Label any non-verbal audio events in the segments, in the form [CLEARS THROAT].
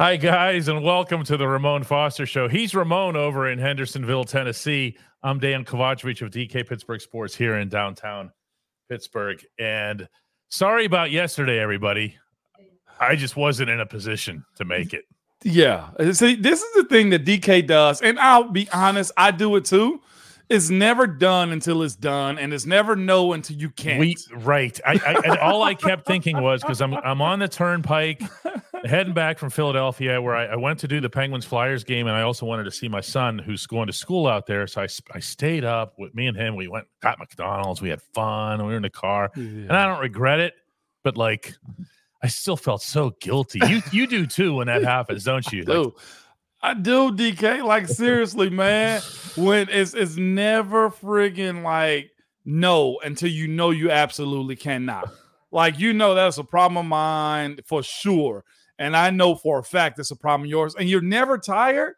Hi, guys, and welcome to the Ramon Foster Show. He's Ramon over in Hendersonville, Tennessee. I'm Dejan Kovacevic of DK Pittsburgh Sports here in downtown Pittsburgh. And sorry about yesterday, everybody. I just wasn't in a position to make it. Yeah. See, this is the thing that DK does. And I'll be honest, I do it too. It's never done until it's done, and it's never no until you can't. We right. I, I and all I kept thinking was because I'm I'm on the turnpike [LAUGHS] heading back from Philadelphia, where I, I, went to do the Penguins Flyers game, and I also wanted to see my son who's going to school out there. So I, I stayed up with me and him. We went got McDonald's. We had fun. We were in the car, yeah. and I don't regret it. But like, I still felt so guilty. You you do too when that happens, don't you? Like, I do, DK. Like [LAUGHS] seriously, man. When it's it's never friggin' like no until you know you absolutely cannot. Like you know that's a problem of mine for sure, and I know for a fact it's a problem of yours. And you're never tired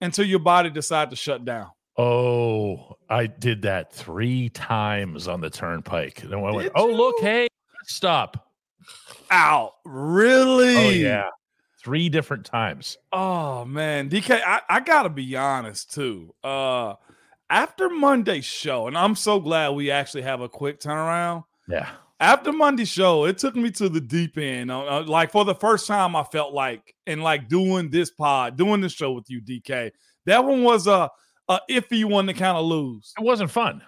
until your body decides to shut down. Oh, I did that three times on the turnpike. And I went, did "Oh, you? look, hey, stop!" Ow, really? Oh yeah three different times. Oh man, DK, I, I gotta be honest too. Uh after Monday's show, and I'm so glad we actually have a quick turnaround. Yeah. After Monday's show, it took me to the deep end. Uh, uh, like for the first time, I felt like, and like doing this pod, doing this show with you, DK. That one was a, a iffy one to kind of lose. It wasn't fun.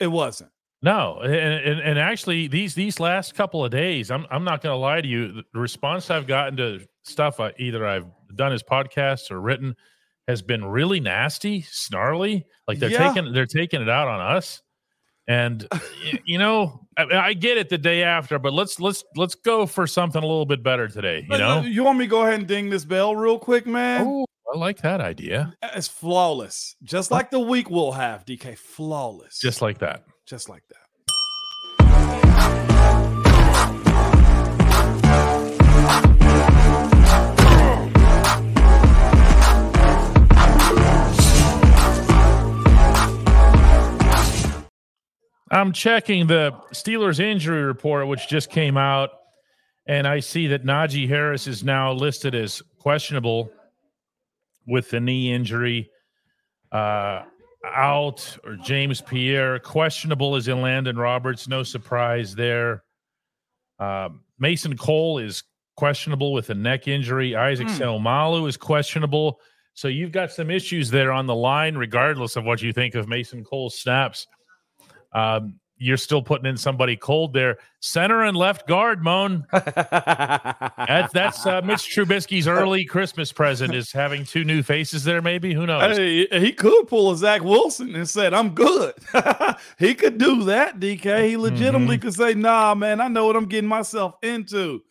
It wasn't. No, and, and, and actually these these last couple of days, I'm I'm not going to lie to you. The response I've gotten to stuff I, either I've done as podcasts or written has been really nasty, snarly. Like they're yeah. taking they're taking it out on us. And you know, I, I, get it the day after, but let's let's let's go for something a little bit better today. You know, uh, you want me to go ahead and ding this bell real quick, man? Oh, I like that idea. It's flawless, just like the week we'll have. DK, flawless, just like that just like that. I'm checking the Steelers injury report, which just came out, and I see that Najee Harris is now listed as questionable with the knee injury. Uh, out or James Pierre. Questionable is Elandon Roberts. No surprise there. Um, Mason Cole is questionable with a neck injury. Isaac mm. Seumalo is questionable. So you've got some issues there on the line, regardless of what you think of Mason Cole's snaps. Um, you're still putting in somebody cold there. Center and left guard, Moan. that's that's uh, Mitch Trubisky's [LAUGHS] early Christmas present is having two new faces there. Maybe who knows? Hey, he could pull a Zach Wilson and said, "I'm good." [LAUGHS] he could do that, DK. He legitimately mm-hmm. could say, "Nah, man, I know what I'm getting myself into."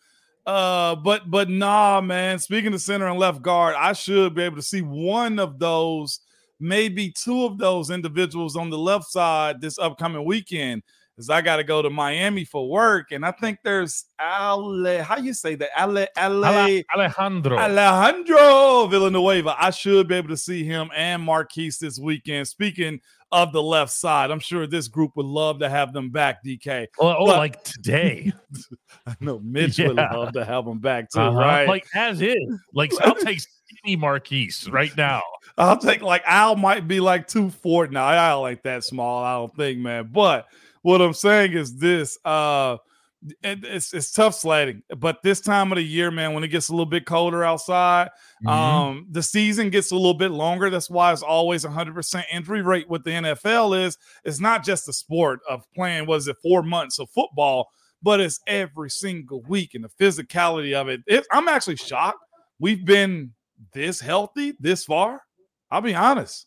Uh, but but nah, man. Speaking of center and left guard, I should be able to see one of those maybe two of those individuals on the left side this upcoming weekend is I got to go to Miami for work, and I think there's Ale. How you say that? Ale, Ale, Alejandro Alejandro Villanueva. I should be able to see him and Marquise this weekend. Speaking of the left side, I'm sure this group would love to have them back. DK. Oh, oh but, like today. [LAUGHS] I know Mitch yeah. would love to have them back too, uh-huh. right? Like as is. Like I'll take skinny Marquise right now. [LAUGHS] I'll take like Al might be like two four now. I don't like that small. I don't think, man. But what I'm saying is this: uh, it, it's it's tough sledding. But this time of the year, man, when it gets a little bit colder outside, Mhm. um, the season gets a little bit longer. That's why it's always 100% injury rate with the NFL is it's not just the sport of playing, was it four months of football, but it's every single week and the physicality of it. it I'm actually shocked we've been this healthy this far. I'll be honest.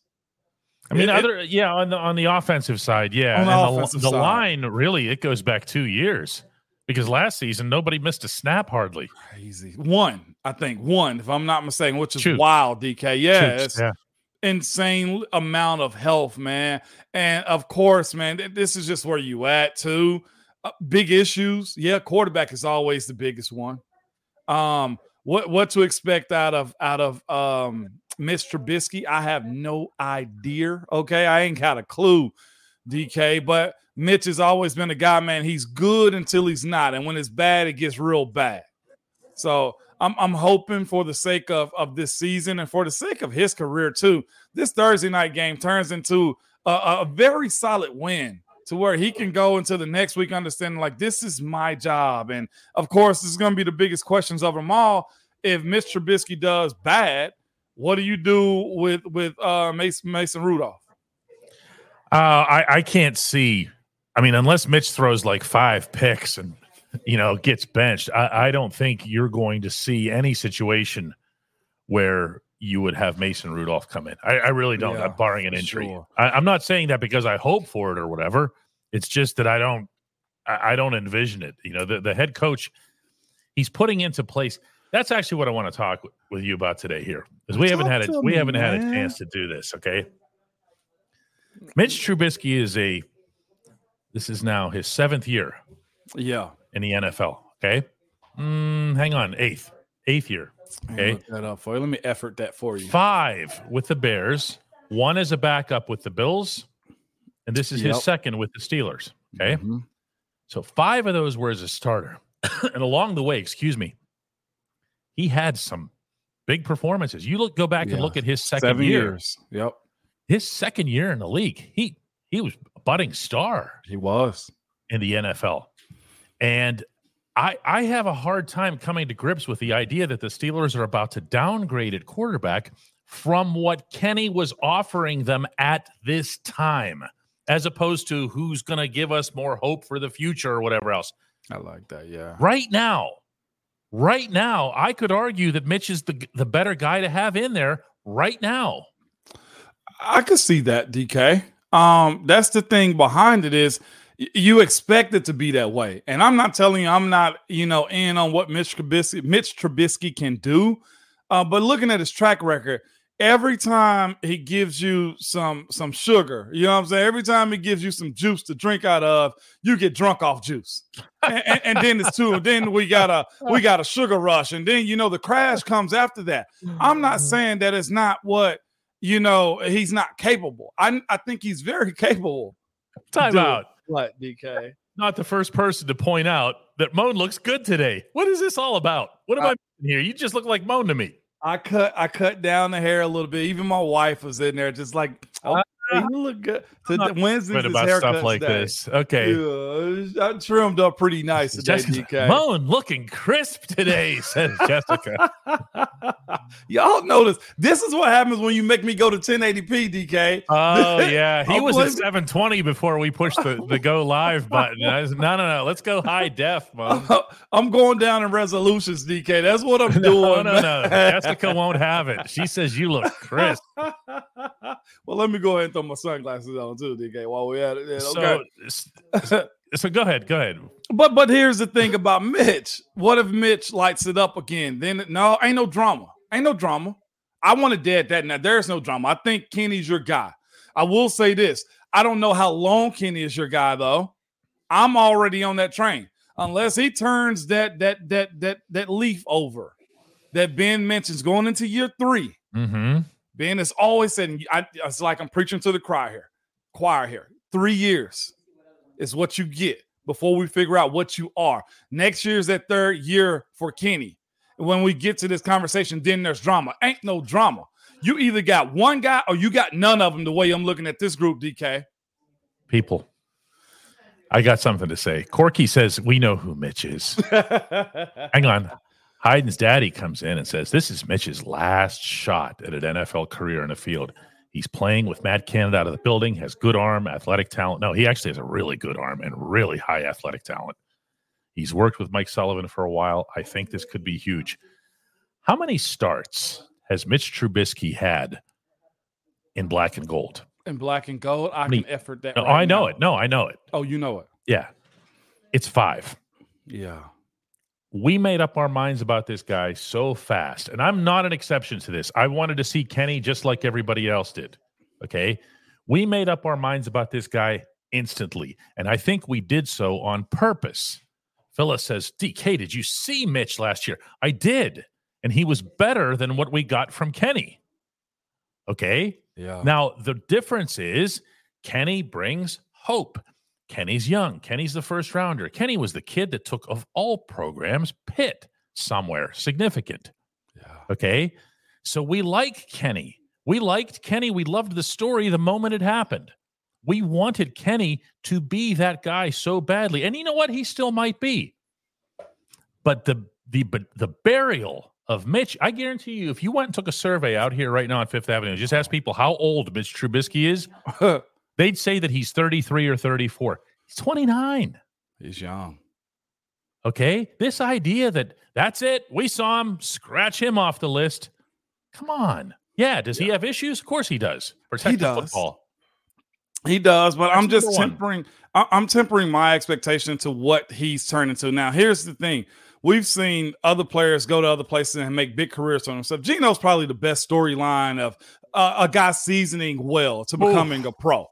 I mean, It- it- other yeah, on the on the offensive side, yeah, On the and the, side. line really it goes back two years because last season nobody missed a snap hardly. crazy. One, I think one, if I'm not mistaken, which is wild, DK. Yeah, Chooks, it's yeah. insane amount of health, man. And of course, man, this is just where you at too. Uh, big issues. Yeah, quarterback is always the biggest one. Um, what what to expect out of out of um Mitch Trubisky? I have no idea. Okay, I ain't got a clue, DK. But Mitch has always been a guy, man. He's good until he's not, and when it's bad, it gets real bad. So I'm I'm hoping for the sake of of this season and for the sake of his career too. This Thursday night game turns into a, a very solid win to where he can go into the next week understanding like this is my job. And of course, this is going to be the biggest questions of them all. If Mitch Trubisky does bad, what do you do with with uh, Mason Mason Rudolph? Uh, I I can't see. I mean, unless Mitch throws like five picks and you know gets benched, I, I don't think you're going to see any situation where you would have Mason Rudolph come in. I, I really don't, Yeah, barring an injury. sure. I, I'm not saying that because I hope for it or whatever. It's just that I don't. I, I don't envision it. You know, the the head coach, he's putting into place. That's actually what I want to talk with, with you about today here, because we haven't had a we me, haven't had a chance to do this. Okay, Mitch Trubisky is a. This is now his seventh year Yeah, in the NFL. Okay, Mm, hang on, eighth, eighth year. Let me Okay. look that up for you. Let me effort that for you. Five with the Bears, one as a backup with the Bills, and this is Yep. his second with the Steelers. Okay. Mhm. So five of those were as a starter. [COUGHS] and along the way, excuse me, he had some big performances. You look go back and look at his second Seven year. years. Yep, His second year in the league, he he was a budding star he was. in the NFL. And I I have a hard time coming to grips with the idea that the Steelers are about to downgrade at quarterback from what Kenny was offering them at this time, as opposed to who's going to give us more hope for the future or whatever else. I like that. Yeah. Right now, right now, I could argue that Mitch is the the better guy to have in there right now. I could see that, DK. Um, that's the thing behind it is you expect it to be that way. And I'm not telling you I'm not, you know, in on what Mitch Trubisky, Mitch Trubisky can do. Uh, but looking at his track record, every time he gives you some some sugar, you know what I'm saying? Every time he gives you some juice to drink out of, you get drunk off juice. and, and- and then it's two, then we got a we got a sugar rush, and then you know the crash comes after that. I'm not saying that it's not what you know he's not capable. I I think he's very [LAUGHS] capable. Time out. What DK? Not the first person to point out that Moan looks good today. What is this all about? What am I, I- here? You just look like Moan to me. I cut I cut down the hair a little bit. Even my wife was in there, just like, oh, you [LAUGHS] look good. Wednesday's about stuff like day. this. Okay. Yeah, I trimmed up pretty nice today, DK. Moan looking crisp today, [LAUGHS] says Jessica. [LAUGHS] Y'all notice this is what happens when you make me go to 1080p, DK. Oh yeah, he was at 720 before we pushed the, the go live button. I was, no, no, no. Let's go high def, Moan. I'm going down in resolutions, DK. That's what I'm doing. No, no, no. Jessica won't have it. She says you look crisp. [LAUGHS] well, let me go ahead and throw my sunglasses on too, DK, while we're at it. So, Okay. [LAUGHS] so go ahead, go ahead. but but here's the thing about Mitch. What if Mitch lights it up again? Then no, ain't no drama. Ain't no drama. I want to dead that now. There's no drama. I think Kenny's your guy. I will say this. I don't know how long Kenny is your guy though. I'm already on that train. Unless he turns that that that that that leaf over that Ben mentions going into year three. Mm-hmm. Ben has always said, and I, it's like I'm preaching to the choir here. Choir here. Three years is what you get before we figure out what you are. Next year is that third year for Kenny. When we get to this conversation, then there's drama. Ain't no drama. You either got one guy or you got none of them. The way I'm looking at this group, DK. People. I got something to say. Corky says we know who Mitch is. [LAUGHS] Hang on. Hayden's daddy comes in and says this is Mitch's last shot at an NFL career in the field. He's playing with Matt Canada out of the building, has good arm, athletic talent. No, he actually has a really good arm and really high athletic talent. He's worked with Mike Sullivan for a while. I think this could be huge. How many starts has Mitch Trubisky had in black and gold? In black and gold, I Many- can effort that. No, right I know now. it. No, I know it. Oh, you know it. Yeah. It's five. Yeah. We made up our minds about this guy so fast. And I'm not an exception to this. I wanted to see Kenny just like everybody else did. Okay. We made up our minds about this guy instantly. And I think we did so on purpose. Phyllis says, DK, did you see Mitch last year? I did. And he was better than what we got from Kenny. Okay. Yeah. Now, the difference is Kenny brings hope. Kenny's young. Kenny's the first rounder. Kenny was the kid that took, of all programs, Pitt somewhere significant. yeah. Okay. So we like Kenny. We liked Kenny. We loved the story the moment it happened. We wanted Kenny to be that guy so badly. And you know what? He still might be. But the the but the burial of Mitch, I guarantee you, if you went and took a survey out here right now on Fifth Avenue, just ask people how old Mitch Trubisky is, [LAUGHS] they'd say that he's 33 or 34. He's 29. He's young. Okay. This idea that that's it, we saw him, scratch him off the list. Come on. Yeah. Does he have issues? Of course he does. Protect the does. football. He does, but I'm just tempering. I- I'm tempering my expectation to what he's turning to. Now, here's the thing: we've seen other players go to other places and make big careers for themselves. Geno's probably the best storyline of uh, a guy seasoning well to becoming a pro.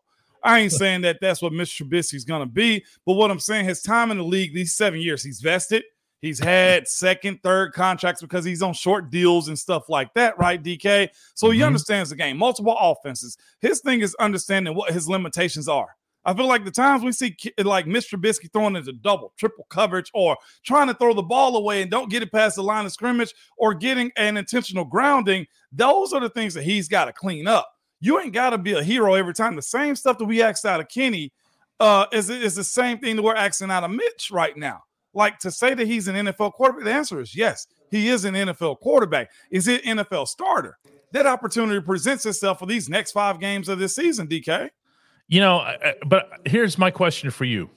I ain't saying that that's what Mr. Trubisky's going to be, but what I'm saying, his time in the league, these seven years, he's vested. He's had second, third contracts because he's on short deals and stuff like that, right, DK? So he Mhm. understands the game, multiple offenses. His thing is understanding what his limitations are. I feel like the times we see like Mr. Trubisky throwing into double, triple coverage, or trying to throw the ball away and don't get it past the line of scrimmage, or getting an intentional grounding, those are the things that he's got to clean up. You ain't got to be a hero every time. The same stuff that we asked out of Kenny uh, is, is the same thing that we're asking out of Mitch right now. Like to say that he's an NFL quarterback, the answer is yes, he is an NFL quarterback. Is it NFL starter? That opportunity presents itself for these next five games of this season, DK. You know, but here's my question for you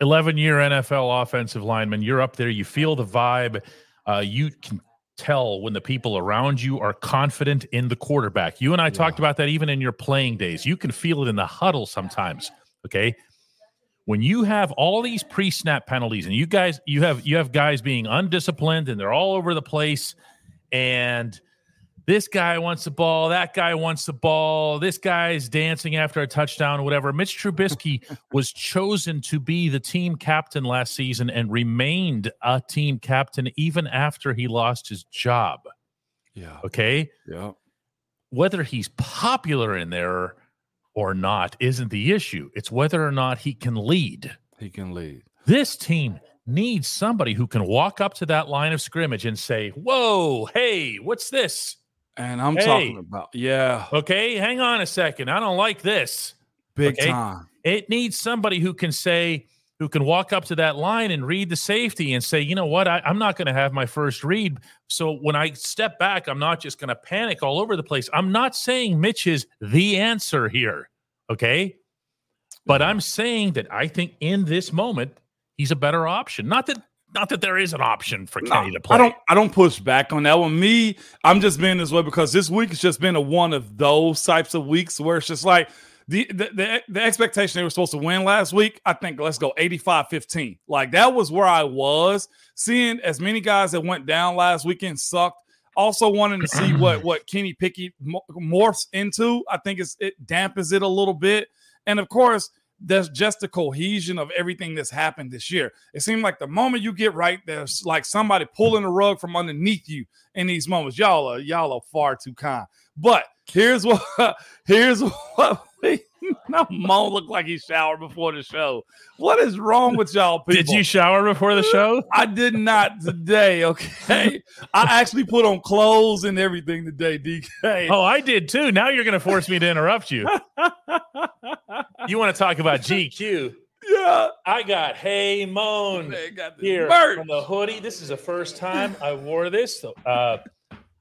11 year NFL offensive lineman. You're up there, you feel the vibe. Uh, you can tell when the people around you are confident in the quarterback. You and I talked about that even in your playing days. You can feel it in the huddle sometimes. Okay. When you have all these pre-snap penalties and you guys you have you have guys being undisciplined and they're all over the place and this guy wants the ball, that guy wants the ball, this guy's dancing after a touchdown, whatever. Mitch Trubisky [LAUGHS] was chosen to be the team captain last season and remained a team captain even after he lost his job. Yeah. Okay. Yeah. Whether he's popular in there or not isn't the issue. It's whether or not he can lead. He can lead. This team needs somebody who can walk up to that line of scrimmage and say, Whoa, hey, what's this? And I'm Hey. talking about, yeah, Okay, hang on a second. I don't like this. big Okay. time. It needs somebody who can say, who can walk up to that line and read the safety and say, you know what, I, I'm not going to have my first read. So when I step back, I'm not just going to panic all over the place. I'm not saying Mitch is the answer here. Okay. But I'm saying that I think in this moment, he's a better option. Not that not that there is an option for No, Kenny to play. I don't I don't push back on that one. Me, I'm just being this way because this week has just been a one of those types of weeks where it's just like the the, the, the expectation they were supposed to win last week. I think let's go 85-15. Like that was where I was seeing as many guys that went down last weekend sucked. Also wanting to see what what Kenny Pickett morphs into. I think it's it dampens it a little bit. And of course, there's just the cohesion of everything that's happened this year. It seemed like the moment you get right, there's like somebody pulling the rug from underneath you in these moments. Y'all are y'all are far too kind. But here's what [LAUGHS] here's [LAUGHS] what we [LAUGHS] no Mo looked like he showered before the show. What is wrong with y'all people? Did you shower before the show? [LAUGHS] I did not today. Okay, I actually put on clothes and everything today. DK. Oh, I did too. Now you're going to force me to interrupt you. [LAUGHS] You want to talk about GQ? yeah. I got Hey Moan got here merch. from the hoodie. This is the first time I wore this. So, uh,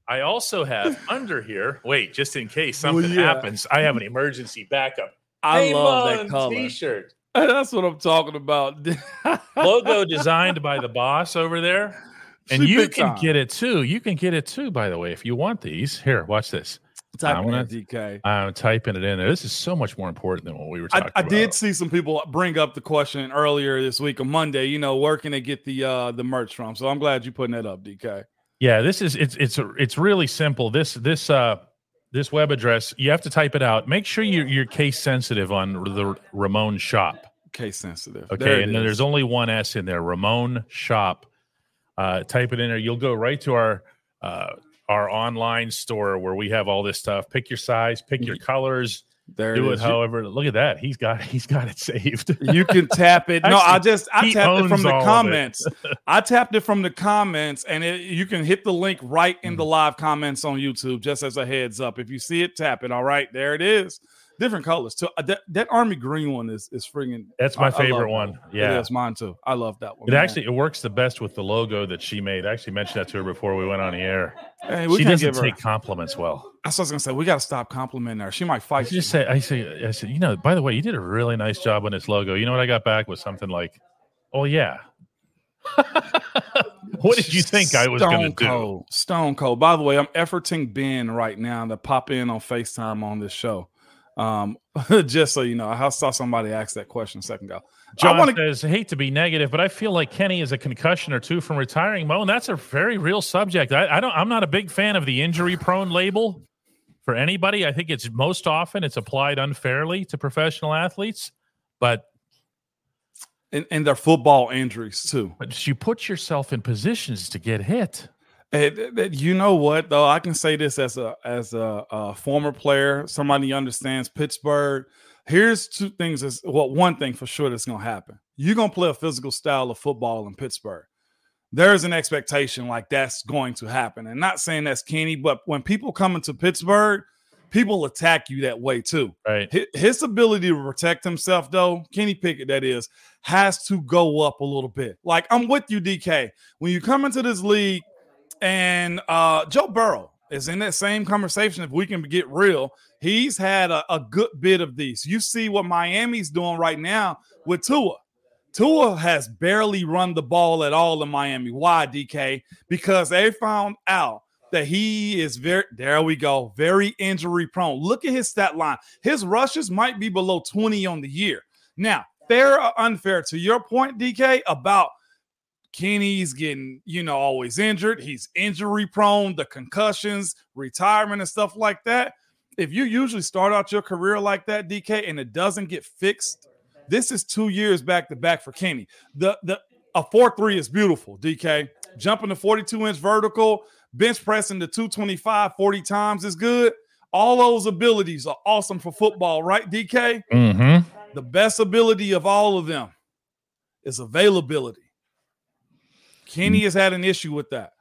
I also have [LAUGHS] under here. Wait, just in case something Well, yeah. happens, I have an emergency backup. I Hey love that color. T-shirt. [LAUGHS] That's what I'm talking about. [LAUGHS] Logo designed by the boss over there. And you can time. get it too. You can get it too, by the way, if you want these. Here, watch this. Type I in wanna- that, DK. I'm typing it in there. This is so much more important than what we were I, talking I about. did see some people bring up the question earlier this week on Monday. You know, where can they get the uh the merch from? So I'm glad you're putting that up, DK. Yeah, this is it's it's it's really simple. This this uh this web address, you have to type it out. Make sure you're you're case sensitive on the Ramon shop. Case sensitive. Okay, There and then there's only one S in there. Ramon shop. Uh, type it in there. You'll go right to our uh, our online store where we have all this stuff. Pick your size, pick your colors, there do it is. However. Look at that. He's got he's got it saved. You can tap it. No, I just I tapped it from the all of it. comments. [LAUGHS] I tapped it from the comments, and it, you can hit the link right in the Mm-hmm. live comments on YouTube. Just as a heads up, if you see it, tap it. All right, there it is. Different colors too. Uh, that, that army green one is is freaking. That's my I favorite that one. Yeah. is mine too. I love that one. It man. actually it works the best with the logo that she made. I actually mentioned that to her before we went on the air. Hey, we she doesn't her. take compliments well. That's what I was gonna say. We got to stop complimenting her. She might fight. you. just say, I say, I said, you know, by the way, you did a really nice job on this logo. You know what I got back was something like, oh yeah. [LAUGHS] what did you think I was going to Stone do? cold. Stone cold. By the way, I'm efforting Ben right now to pop in on FaceTime on this show. Um, [LAUGHS] just so you know, I saw somebody ask that question a second ago. John to. says, hate to be negative, but I feel like Kenny is a concussion or two from retiring. Mo, and that's a very real subject. I, I don't. I'm not a big fan of the injury-prone label for anybody. I think it's most often it's applied unfairly to professional athletes, but And, and their football injuries too. but you put yourself in positions to get hit. You know what though? I can say this as a as a, a former player, somebody understands Pittsburgh. Here's two things. Is well, one thing for sure that's gonna happen. You're gonna play a physical style of football in Pittsburgh. There's an expectation like that's going to happen. And not saying that's Kenny, but when people come into Pittsburgh, people attack you that way too. Right. His ability to protect himself, though, Kenny Pickett, that is, has to go up a little bit. Like I'm with you, DK. When you come into this league, and uh Joe Burrow is in that same conversation. If we can get real, he's had a, a good bit of these. You see what Miami's doing right now with Tua. Tua has barely run the ball at all in Miami. Why, DK? Because they found out that he is very there we go, very injury prone. Look at his stat line. His rushes might be below 20 on the year. Now, fair or unfair to your point, DK, about Kenny's getting, you know, always injured. He's injury prone, the concussions, retirement, and stuff like that. If you usually start out your career like that, DK, and it doesn't get fixed, this is two years back to back for Kenny. The the a 4-3 is beautiful, DK. Jumping the 42 inch vertical, bench pressing the 225 40 times is good. All those abilities are awesome for football, right, DK? Mm-hmm. The best ability of all of them is availability. Kenny has had an issue with that.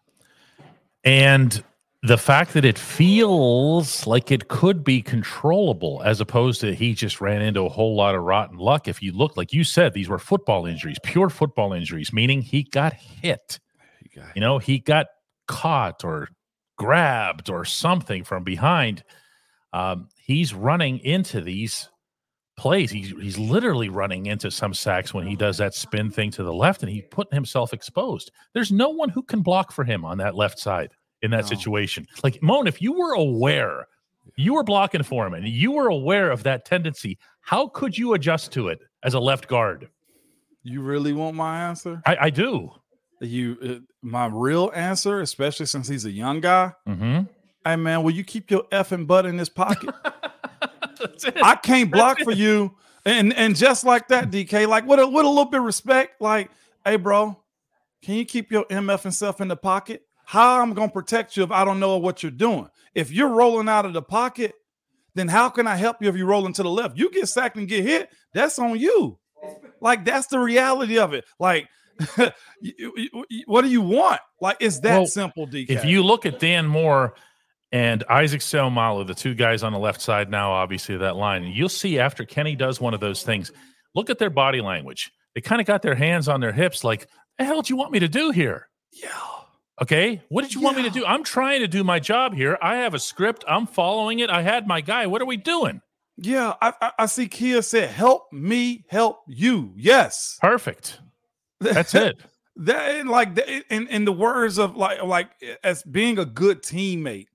And the fact that it feels like it could be controllable as opposed to he just ran into a whole lot of rotten luck. If you look, like you said, these were football injuries, pure football injuries, meaning he got hit. You know, he got caught or grabbed or something from behind. Um, he's running into these plays. He's, he's literally running into some sacks when he does that spin thing to the left and he's putting himself exposed. There's no one who can block for him on that left side in that No. situation. Like, Moan, if you were aware, you were blocking for him and you were aware of that tendency, how could you adjust to it as a left guard? You really want my answer? I, I do. You uh, my real answer, especially since he's a young guy. Mm-hmm. Hey man, will you keep your effing butt in this pocket? [LAUGHS] I [LAUGHS] can't block for you. And and just like that, DK, like with a with a little bit of respect, like, hey, bro, can you keep your MF and self in the pocket? How I'm gonna protect you if I don't know what you're doing? If you're rolling out of the pocket, then how can I help you if you're rolling to the left? You get sacked and get hit, that's on you. Like that's the reality of it. Like, [LAUGHS] what do you want? Like, it's that Well, simple, DK. If you look at Dan Moore and Isaac Seumalo, the two guys on the left side now, obviously of that line, you'll see after Kenny does one of those things, look at their body language. They kind of got their hands on their hips, like, the hell do you want me to do here? Yeah. Okay. What did you want me to do? I'm trying to do my job here. I have a script. I'm following it. I had my guy. What are we doing? Yeah. I, I, I see Kia said, help me help you. Yes. Perfect. That's [LAUGHS] it. that and like in, in the words of like like as being a good teammate,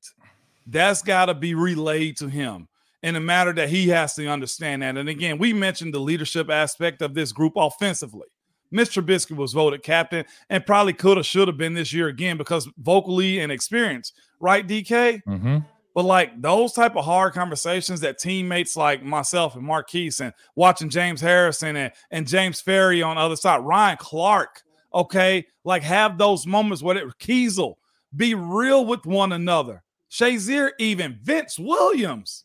that's gotta be relayed to him in a matter that he has to understand that. And again, we mentioned the leadership aspect of this group offensively. Mr. Trubisky was voted captain and probably could have, should have been this year again because vocally and experience, right, DK? Mm-hmm. But like those type of hard conversations that teammates like myself and Marquise and watching James Harrison and, and James Farrior on the other side, Ryan Clark, okay, like have those moments where it Keisel, be real with one another. Shazier, even Vince Williams,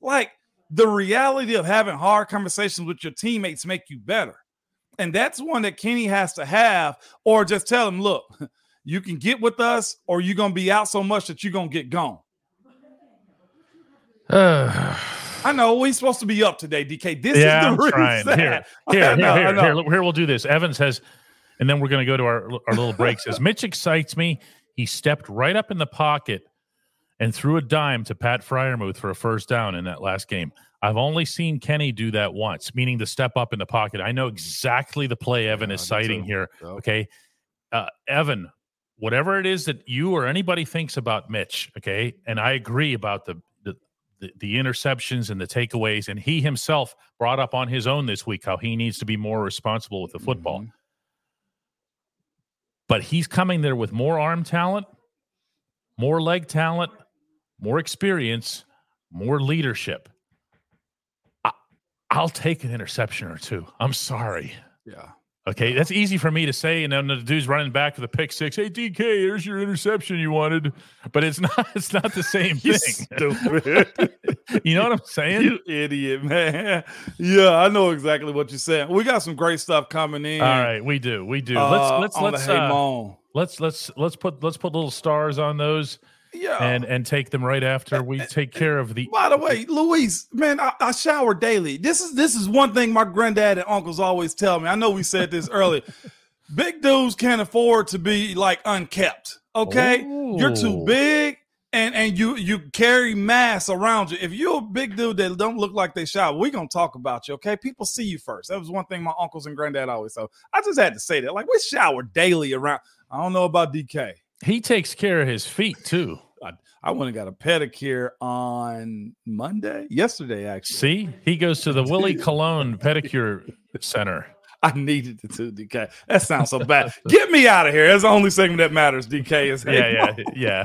like the reality of having hard conversations with your teammates make you better. And that's one that Kenny has to have, or just tell him, look, [LAUGHS] you can get with us, or you're gonna be out so much that you're gonna get gone. [SIGHS] I know we're supposed to be up today, DK. This yeah, is the I'm reason. trying. Here, [LAUGHS] here, here, know, I here, here, here, we'll do this. Evans has, and then we're going to go to our, our little breaks. Says Mitch excites me. He stepped right up in the pocket and threw a dime to Pat Freiermuth for a first down in that last game. I've only seen Kenny do that once, meaning to step up in the pocket. I know exactly the play Evan is citing here. Yep. Okay. Uh, Evan, whatever it is that you or anybody thinks about Mitch, okay, and I agree about the the, the, the interceptions and the takeaways, and he himself brought up on his own this week how he needs to be more responsible with the football. Mhm. But he's coming there with more arm talent, more leg talent, more experience, more leadership. I, I'll take an interception or two. I'm sorry. Yeah. Okay, that's easy for me to say, and then the dude's running back with a pick six. Hey, DK, here's your interception you wanted, but it's [LAUGHS] not. It's not the same thing. [LAUGHS] you know what I'm saying? you idiot, man. Yeah, I know exactly what you're saying. We got some great stuff coming in. All right, we do, we do. uh, let's let's let's Hey uh, Moan. let's let's let's put let's put little stars on those Yeah. and and take them right after we eh, eh, take care of the. By the way, Luis, man, I, I shower daily. This is this is one thing my granddad and uncles always tell me. I know we said this earlier. [LAUGHS] Big dudes can't afford to be like unkept. Okay, you're too oh. big, and and you you carry mass around you. If you're a big dude that don't look like they shower, we gonna talk about you. Okay, people see you first. That was one thing my uncles and granddad always said. I just had to say that. Like we shower daily around. I don't know about DK. He takes care of his feet too. I I went and got a pedicure on Monday, yesterday actually. See, he goes to the [LAUGHS] Willie Cologne Pedicure Center. I needed to DK. That sounds so bad. Get me out of here. That's the only segment that matters, DK. Is Yeah, yeah, yeah.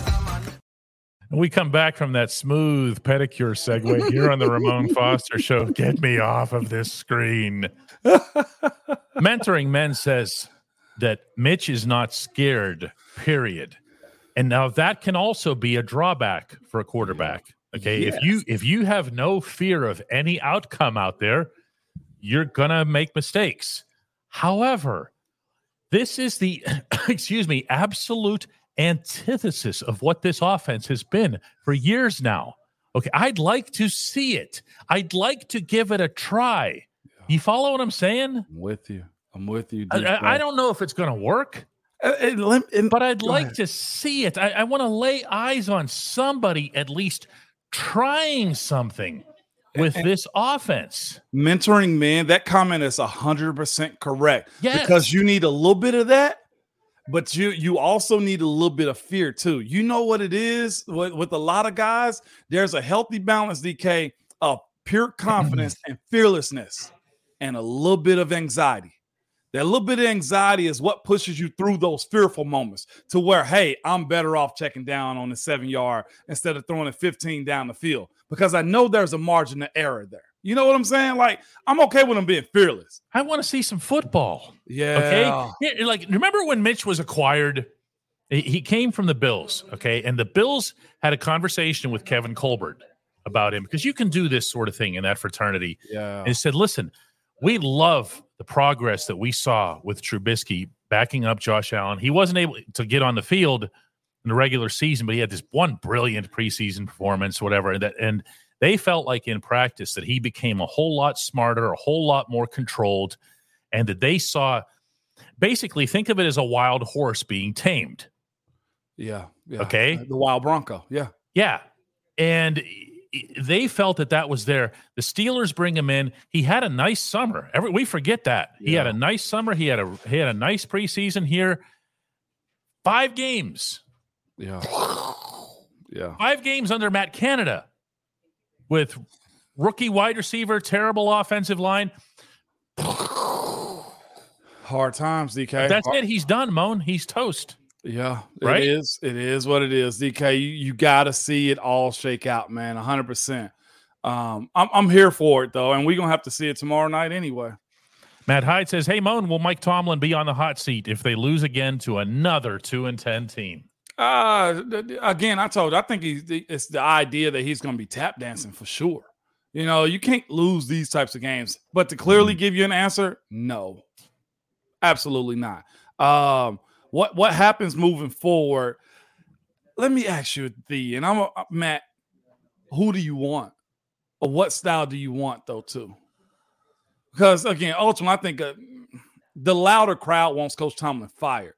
And we come back from that smooth pedicure segue here on the Ramon [LAUGHS] Foster Show. Get me off of this screen. [LAUGHS] Mentoring Men says that Mitch is not scared, period. And now that can also be a drawback for a quarterback. Okay. If you if you have no fear of any outcome out there, you're gonna make mistakes. However, this is the [COUGHS] excuse me, absolute antithesis of what this offense has been for years now. Okay, I'd like to see it. I'd like to give it a try. You follow what I'm saying? I'm with you. I'm with you. I, I, I don't know if it's going to work, Uh, and lem- and- but I'd like ahead. to see it. I, I want to lay eyes on somebody at least trying something with this offense. mentoring man, That comment is hundred percent correct. Yes. because you need a little bit of that, but you you also need a little bit of fear too. You know what it is with, with a lot of guys. There's a healthy balance, DK, of pure confidence [LAUGHS] and fearlessness, and a little bit of anxiety. That little bit of anxiety is what pushes you through those fearful moments to where, hey, I'm better off checking down on the seven yard instead of throwing a 15 down the field because I know there's a margin of error there. You know what I'm saying? Like, I'm okay with him being fearless. I want to see some football. Yeah. Okay. Like, remember when Mitch was acquired? He came from the Bills. Okay. And the Bills had a conversation with Kevin Colbert about him because you can do this sort of thing in that fraternity. Yeah. And said, listen, we love the progress that we saw with Trubisky backing up Josh Allen. He wasn't able to get on the field in the regular season, but he had this one brilliant preseason performance, whatever. And that and they felt like in practice that he became a whole lot smarter, a whole lot more controlled, and that they saw basically think of it as a wild horse being tamed. Yeah. yeah. Okay. Uh, the wild Bronco. Yeah. Yeah. And they felt that that was there. The Steelers bring him in. He had a nice summer. Every, we forget that he had a nice summer. He had a he had a nice preseason here. Five games. Yeah. [SIGHS] Yeah. Five games under Matt Canada with rookie wide receiver, terrible offensive line. Hard times, DK. That's Hard- it. He's done, Moan. He's toast. Yeah, Right? It is. It is what it is. DK, you, you got to see it all shake out, man. 100%. Um, I'm, I'm here for it, though, and we're going to have to see it tomorrow night anyway. Matt Hyde says, Hey, Moan, will Mike Tomlin be on the hot seat if they lose again to another 2 and 10 team? Uh, again, I told you, I think he's, it's the idea that he's going to be tap dancing for sure. You know, you can't lose these types of games, but to clearly give you an answer, no, absolutely not. Um, what what happens moving forward? Let me ask you, the and I'm a, Matt. Who do you want, or what style do you want though? Too, because again, ultimately, I think uh, the louder crowd wants Coach Tomlin fired.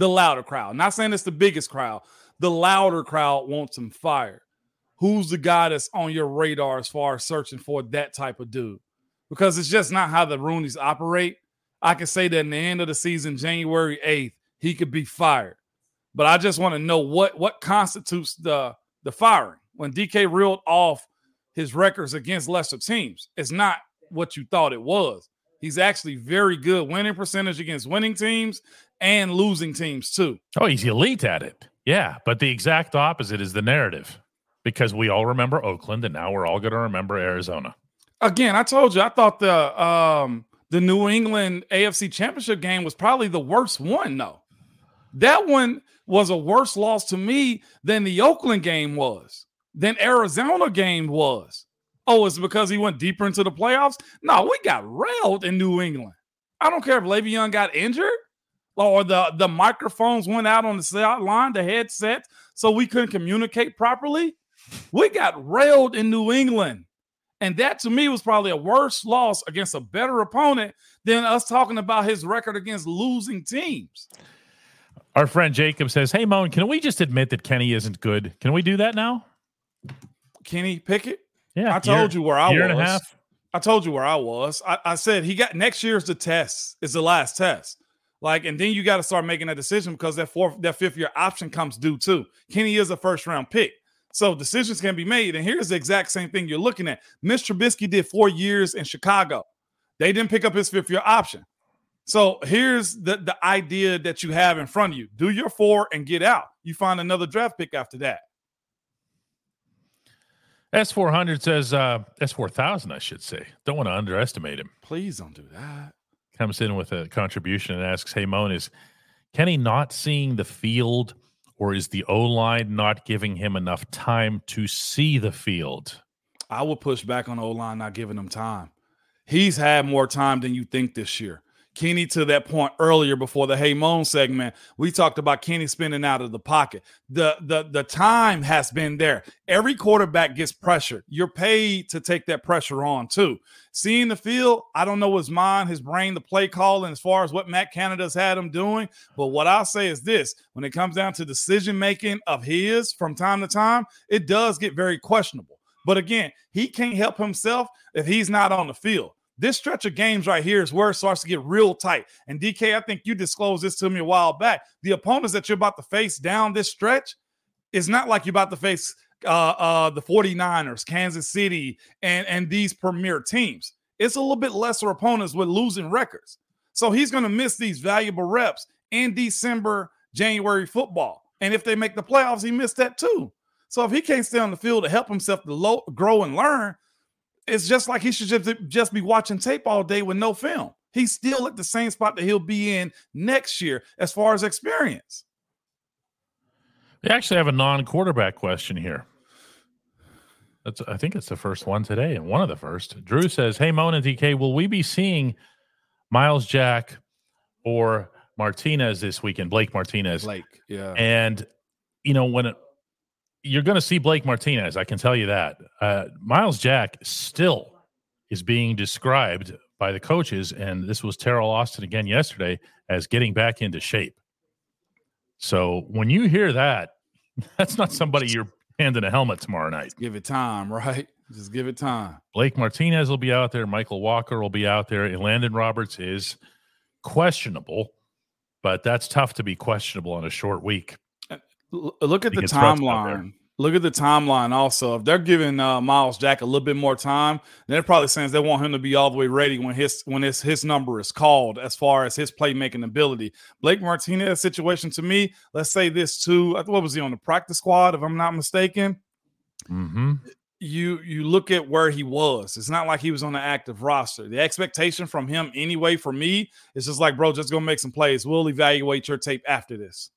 The louder crowd, not saying it's the biggest crowd. The louder crowd wants some fire. Who's the guy that's on your radar as far as searching for that type of dude? Because it's just not how the Rooneys operate. I can say that in the end of the season, January 8th, he could be fired. But I just want to know what what constitutes the the firing. When DK reeled off his records against lesser teams, it's not what you thought it was. He's actually very good winning percentage against winning teams and losing teams too. Oh, he's elite at it. Yeah. But the exact opposite is the narrative because we all remember Oakland and now we're all going to remember Arizona. Again, I told you I thought the um the New England AFC Championship game was probably the worst one though. That one was a worse loss to me than the Oakland game was, than Arizona game was. Oh, it's because he went deeper into the playoffs? No, we got railed in New England. I don't care if Le'Veon got injured or the, the microphones went out on the sideline, the headset, so we couldn't communicate properly. We got railed in New England. And that to me was probably a worse loss against a better opponent than us talking about his record against losing teams. Our friend Jacob says, Hey, Moan, can we just admit that Kenny isn't good? Can we do that now? Kenny Pickett, Yeah. I told you where I year was. and a half. I told you where I was. I, I said he got next year's the test. It's the last test. Like, and then you got to start making that decision because that fourth, that fifth year option comes due too. Kenny is a first round pick. So decisions can be made. And here's the exact same thing you're looking at. Mr. Trubisky did four years in Chicago. They didn't pick up his fifth year option. So here's the, the idea that you have in front of you. Do your four and get out. You find another draft pick after that. S400 says, uh, S4000, I should say. Don't want to underestimate him. Please don't do that. Comes in with a contribution and asks, Hey, Moan, is Kenny not seeing the field or is the O line not giving him enough time to see the field? I would push back on O line not giving him time. He's had more time than you think this year. Kenny, to that point earlier before the Hey Moan segment, we talked about Kenny spinning out of the pocket. The, the, the time has been there. Every quarterback gets pressured. You're paid to take that pressure on too. Seeing the field, I don't know his mind, his brain, the play calling as far as what Matt Canada's had him doing. But what I'll say is this when it comes down to decision making of his from time to time, it does get very questionable. But again, he can't help himself if he's not on the field. This stretch of games right here is where it starts to get real tight. And DK, I think you disclosed this to me a while back. The opponents that you're about to face down this stretch is not like you're about to face uh, uh, the 49ers, Kansas City, and, and these premier teams. It's a little bit lesser opponents with losing records. So he's going to miss these valuable reps in December, January football. And if they make the playoffs, he missed that too. So if he can't stay on the field to help himself to grow and learn, it's just like he should just, just be watching tape all day with no film. He's still at the same spot that he'll be in next year as far as experience. We actually have a non-quarterback question here. That's I think it's the first one today, and one of the first. Drew says, "Hey, Mona DK, will we be seeing Myles Jack or Martinez this weekend? Blake Martinez, Blake, yeah. And you know when it, you're going to see Blake Martinez, I can tell you that. Uh, Myles Jack still is being described by the coaches, and this was Teryl Austin again yesterday as getting back into shape. So when you hear that, [LAUGHS] that's not somebody you're handing a helmet tomorrow night. Give it time, [LAUGHS] right? Just give it time. Blake Martinez will be out there. Mykal Walker will be out there. And Elandon Roberts is questionable, but that's tough to be questionable on a short week. Look at the timeline look at the timeline also. If they're giving uh, Myles Jack a little bit more time, then it probably says they want him to be all the way ready when his when his his number is called as far as his playmaking ability. Blake Martinez situation to me, let's say this too. What was he on the practice squad, if I'm not mistaken? Mm-hmm. You you look at where he was. It's not like he was on the active roster. The expectation from him anyway, for me, is just like, bro, just go make some plays. We'll evaluate your tape after this.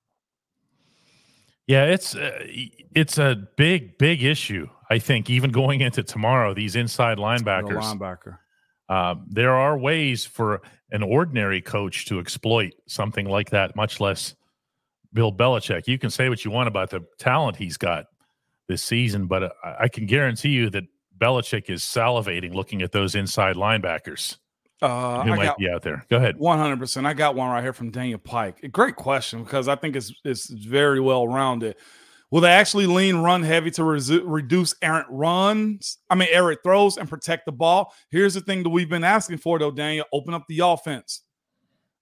Yeah, it's uh, it's a big big issue. I think even going into tomorrow, these inside linebackers. Linebacker. Uh, there are ways for an ordinary coach to exploit something like that, much less Bill Belichick. You can say what you want about the talent he's got this season, but uh, I can guarantee you that Belichick is salivating looking at those inside linebackers. Uh, Who I might be out there? Go ahead. One hundred percent. I got one right here from Daniel Pike. Great question because I think it's it's very well rounded. Will they actually lean run heavy to resu- reduce errant runs? I mean, errant throws and protect the ball. Here's the thing that we've been asking for, though, Daniel: open up the offense.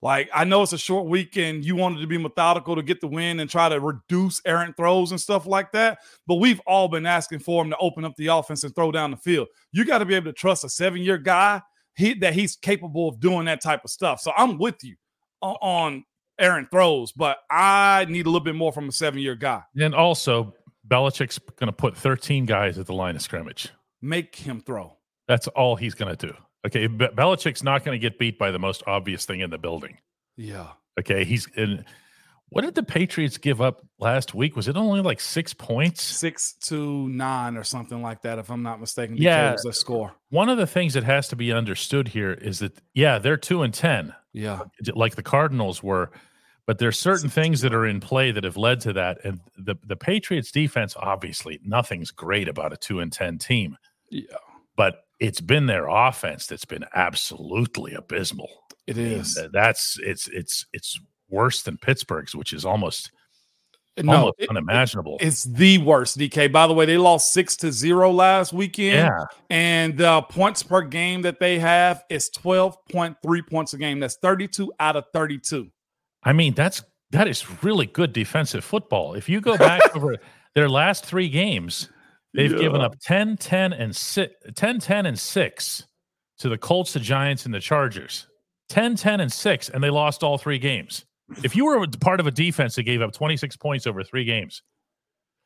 Like I know it's a short weekend. You wanted to be methodical to get the win and try to reduce errant throws and stuff like that. But we've all been asking for him to open up the offense and throw down the field. You got to be able to trust a seven-year guy he that he's capable of doing that type of stuff. So I'm with you on, on errant throws, but I need a little bit more from a seven year guy. And also, Belichick's going to put 13 guys at the line of scrimmage. Make him throw. That's all he's going to do. Okay, Be- Belichick's not going to get beat by the most obvious thing in the building. Yeah. Okay, he's in what did the Patriots give up last week? Was it only like six points? Six to nine or something like that, if I'm not mistaken. Yeah, the score. One of the things that has to be understood here is that yeah, they're two and ten. Yeah, like the Cardinals were, but there's certain things that are in play that have led to that. And the the Patriots defense, obviously, nothing's great about a two and ten team. Yeah, but it's been their offense that's been absolutely abysmal. It is. That's it's it's it's worse than Pittsburgh's, which is almost no, almost it, unimaginable. It's the worst, DK. By the way, they lost six to zero last weekend. Yeah. And uh, points per game that they have is 12.3 points a game. That's 32 out of 32. I mean, that's that is really good defensive football. If you go [LAUGHS] back over their last three games, they've yeah. given up 10, 10, and 6, 10, 10, and 6 to the Colts, the Giants, and the Chargers. 10, 10, and 6, and they lost all three games. If you were part of a defense that gave up 26 points over three games,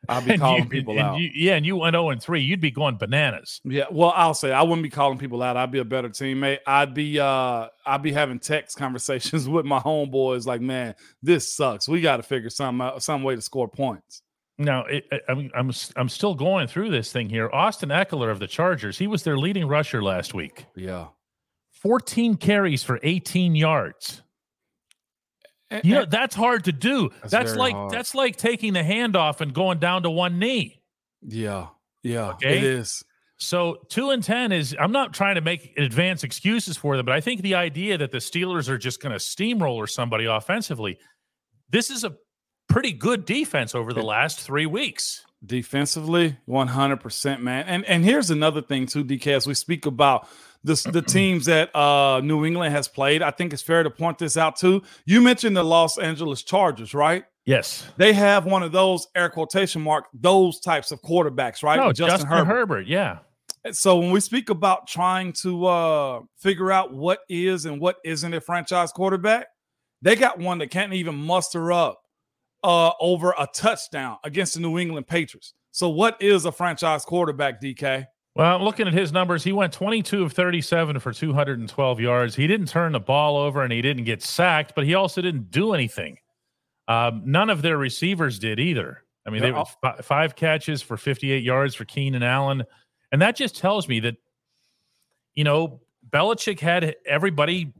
I'd be calling you, people out. You, yeah, and you went 0 and 3, you'd be going bananas. Yeah, well, I'll say I wouldn't be calling people out. I'd be a better teammate. I'd be uh I'd be having text [LAUGHS] conversations with my homeboys like, man, this sucks. We got to figure some out, some way to score points. Now, it, I'm I'm I'm still going through this thing here. Austin Ekeler of the Chargers, he was their leading rusher last week. Yeah. 14 carries for 18 yards. You know, that's hard to do. That's, that's like hard. that's like taking the hand off and going down to one knee. Yeah. Yeah. Okay? It is. So two and ten is I'm not trying to make advance excuses for them, but I think the idea that the Steelers are just going to steamroller somebody offensively, this is a pretty good defense over the last three weeks. Defensively, 100%, man. And and here's another thing too, DK, as we speak about the, the [CLEARS THROAT] teams that uh, New England has played. I think it's fair to point this out too. You mentioned the Los Angeles Chargers, right? Yes. They have one of those air quotation mark, those types of quarterbacks, right? No, Justin, Justin Herbert. Herbert. Yeah. So when we speak about trying to uh, figure out what is and what isn't a franchise quarterback, they got one that can't even muster up uh, over a touchdown against the New England Patriots. So what is a franchise quarterback, DK? Well, looking at his numbers, he went 22 of 37 for 212 yards. He didn't turn the ball over and he didn't get sacked, but he also didn't do anything. Um, none of their receivers did either. I mean, they were f- five catches for 58 yards for Keenan Allen. And that just tells me that, you know, Belichick had everybody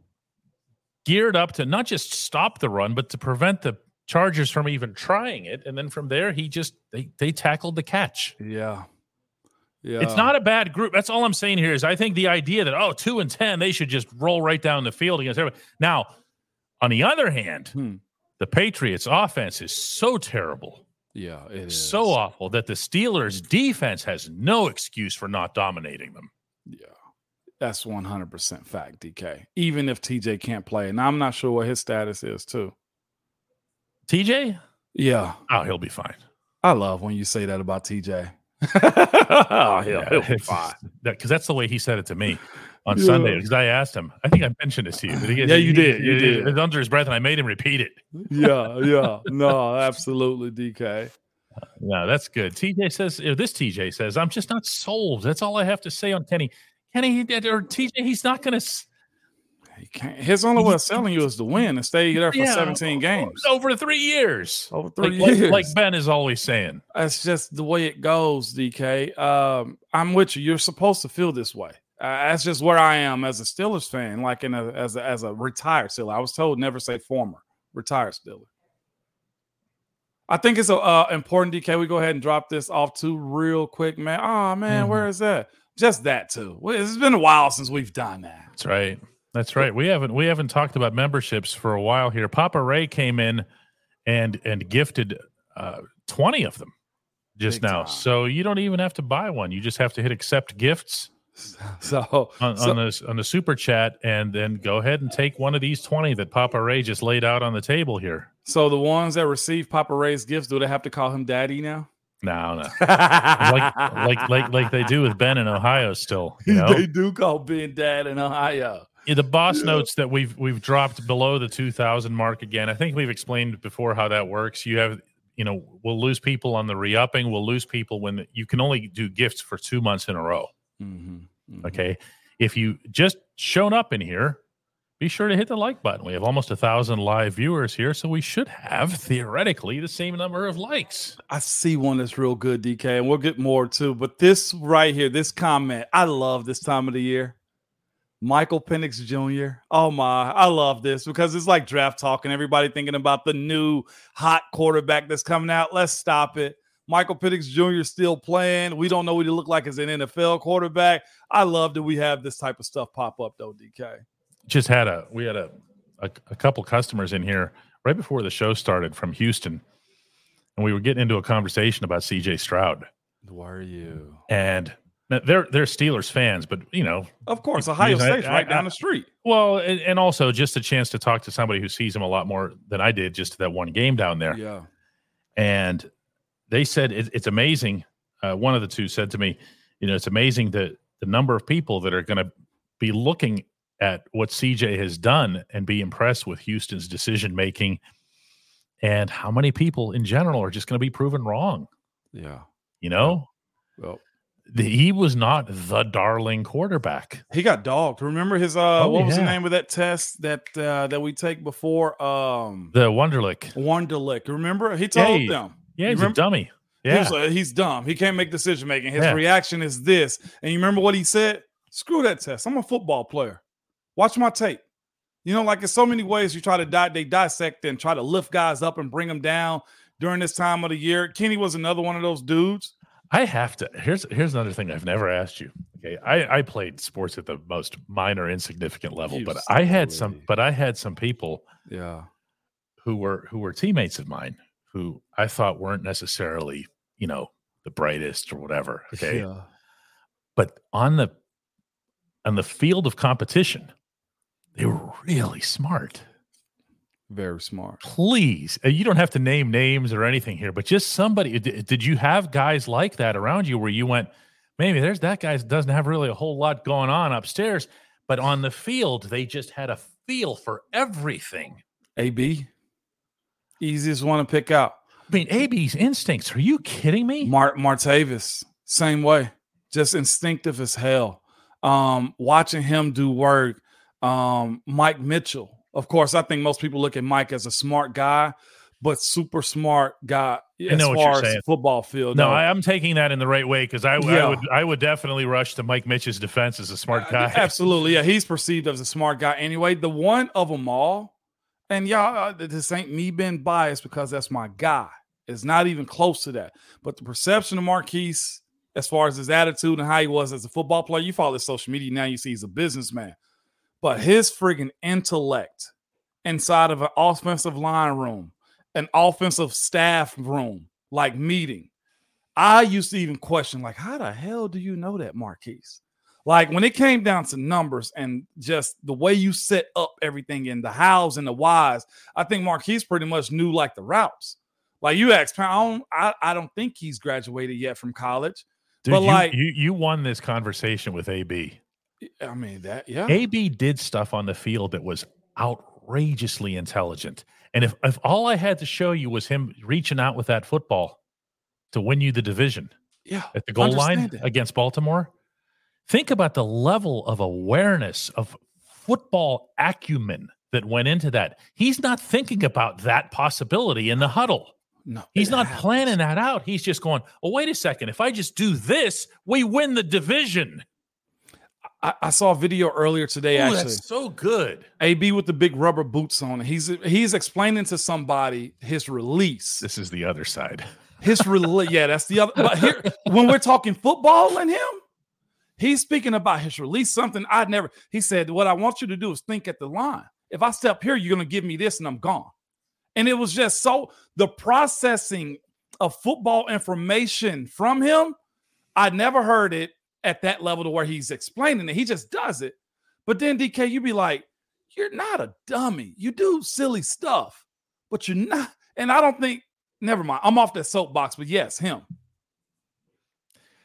geared up to not just stop the run, but to prevent the Chargers from even trying it. And then from there, he just, they, they tackled the catch. Yeah. Yeah. It's not a bad group. That's all I'm saying here is I think the idea that oh two and ten they should just roll right down the field against everybody. Now, on the other hand, Hmm. the Patriots offense is so terrible, Yeah, it is so awful that the Steelers defense has no excuse for not dominating them. Yeah, that's one hundred percent fact, DK. Even if TJ can't play, and I'm not sure what his status is too. TJ, Yeah, oh he'll be fine. I love when you say that about TJ. [LAUGHS] oh, he'll, he'll be fine. [LAUGHS] because that's the way he said it to me on Yeah. Sunday. Because I asked him, I think I mentioned this to you. But he, Yeah, you he- did, you he- did. It was under his breath, and I made him repeat it. Yeah, [LAUGHS] yeah, no, absolutely, DK. No, that's good. TJ says, or this TJ says, I'm just not sold. That's all I have to say on Kenny. Kenny or TJ, he's not going to. He can't. His only way of [LAUGHS] selling you is to win and stay there for 17 games. over three years. Over three like, like- years. like Ben is always saying. That's just the way it goes, DK. Um, I'm with you. You're supposed to feel this way. Uh, that's just where I am as a Steelers fan, like in a as a, as a retired Steeler. I was told never say former retired Steeler. I think it's a, uh, important, DK. We go ahead and drop this off too real quick, man. Oh man, Mhm. where is that? Just that too. It's been a while since we've done that. That's right. That's right. We haven't we haven't talked about memberships for a while here. Papa Ray came in and and gifted uh, twenty of them just Big now. time. So you don't even have to buy one. You just have to hit accept gifts [LAUGHS] So, on, so- on the on the super chat, and then go ahead and take one of these twenty that Papa Ray just laid out on the table here. so the ones that receive Papa Ray's gifts, do they have to call him Daddy now? No, no. [LAUGHS] like like like like they do with Ben in Ohio still. You [LAUGHS] know, they do call Ben Dad in Ohio. Yeah, the boss notes that we've we've dropped below the 2000 mark again. I think we've explained before how that works. You have you know, we'll lose people on the re-upping, we'll lose people when you can only do gifts for 2 months in a row, Mm-hmm. okay? If you just shown up in here, be sure to hit the like button. We have almost a thousand live viewers here, so we should have theoretically the same number of likes. I see one that's real good, DK, and we'll get more too. But this right here, this comment, I love this time of the year. Michael Penix Jr. Oh my, I love this because it's like draft talk and everybody thinking about the new hot quarterback that's coming out. Let's stop it. Michael Penix Jr. is still playing. We don't know what he look like as an NFL quarterback. I love that we have this type of stuff pop up though, DK. just had a we had a, a a couple customers in here right before the show started from Houston, and we were getting into a conversation about C.J. Stroud, Were you? and they're they're Steelers fans, but you know, Of course, Ohio Because I- right I- down the street. well, and, and also just a chance to talk to somebody who sees him a lot more than I did just that one game down there, Yeah. and they said it, it's amazing. Uh, one of the two said to me, you know, it's amazing that the number of people that are going to be looking at what CJ has done and be impressed with Houston's decision making, and how many people in general are just going to be proven wrong. Yeah. You know, Well, he was not the darling quarterback. He got dogged. Remember his uh Oh, what was the name of that test that uh that we take before um The Wonderlic. Wonderlic. Remember? He told Yeah, them. Yeah, he's a dummy. He Yeah. was like, he's dumb. He can't make decision making. His Yeah. reaction is this. And you remember what he said? Screw that test. I'm a football player. Watch my tape. You know, like in so many ways you try to die, they dissect and try to lift guys up and bring them down during this time of the year. Kenny was another one of those dudes. I have to. Here's here's another thing I've never asked you. Okay, I I played sports at the most minor, insignificant level, You but I had some. But I had some people Yeah. who were who were teammates of mine who I thought weren't necessarily you know the brightest or whatever. Okay, Yeah. but on the on the field of competition, they were really smart. Very smart. Please, uh, you don't have to name names or anything here, but just somebody. Did you have guys like that around you where you went, maybe there's that guy doesn't have really a whole lot going on upstairs, but on the field they just had a feel for everything. AB. Easiest one to pick out. I mean, AB's instincts. Are you kidding me? Mart Martavis, same way. just instinctive as hell. Um, watching him do work. Um, Mike Mitchell. Of course, I think most people look at Mike as a smart guy, but super smart guy as far as football field. No, I, am taking that in the right way because I, yeah. I, would I would definitely rush to Mike Mitch's defense as a smart uh, guy. Absolutely, yeah, he's perceived as a smart guy anyway. The one of them all, and y'all, uh, this ain't me being biased because that's my guy. It's not even close to that. But the perception of Marquise, as far as his attitude and how he was as a football player, you follow his social media now, you see he's a businessman. But his friggin' intellect inside of an offensive line room an offensive staff room, like meeting. I used to even question, like, how the hell do you know that, Marquise? Like when it came down to numbers and just the way you set up everything in the hows and the whys, I think Marquise pretty much knew like the routes. Like you asked, I don't, I, I don't think he's graduated yet from college. Dude, but you, like you, you won this conversation with AB. I mean that, yeah. AB did stuff on the field that was outrageously intelligent. And if, if all I had to show you was him reaching out with that football to win you the division yeah, at the goal line against Baltimore, think about the level of awareness of football acumen that went into that. He's not thinking about that possibility in the huddle. No, he's not happens. planning that out. He's just going, "Oh, wait a second. If I just do this, we win the division." I, I saw a video earlier today. Ooh, actually, so good. AB with the big rubber boots on. He's he's explaining to somebody his release. This is the other side. His release. [LAUGHS] yeah, that's the other. But here, when we're talking football and him, he's speaking about his release. Something I'd never. He said, "What I want you to do is think at the line. If I step here, you're going to give me this, and I'm gone." And it was just so the processing of football information from him. I'd never heard it at that level to where he's explaining it. He just does it. But then DK, you be like, you're not a dummy. You do silly stuff, but you're not. And I don't think, never mind. I'm off that soapbox, but yes, him.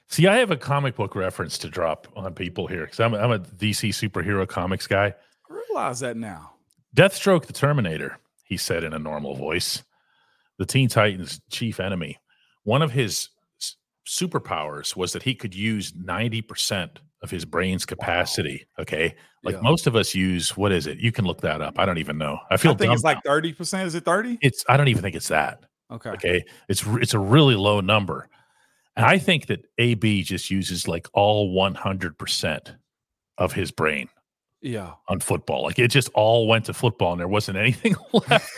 See, I have a comic book reference to drop on people here because I'm, I'm a DC superhero comics guy. I realize that now. Deathstroke the Terminator, he said in a normal voice, the Teen Titans' chief enemy. One of his superpowers was that he could use 90% of his brain's capacity. Wow. Okay. Like yeah. most of us use, what is it? You can look that up. I don't even know. I feel I think it's like 30%. Is it 30? It's, I don't even think it's that. Okay. Okay. It's, it's a really low number. And I think that AB just uses like all 100% of his brain yeah. on football. Like it just all went to football and there wasn't anything [LAUGHS] left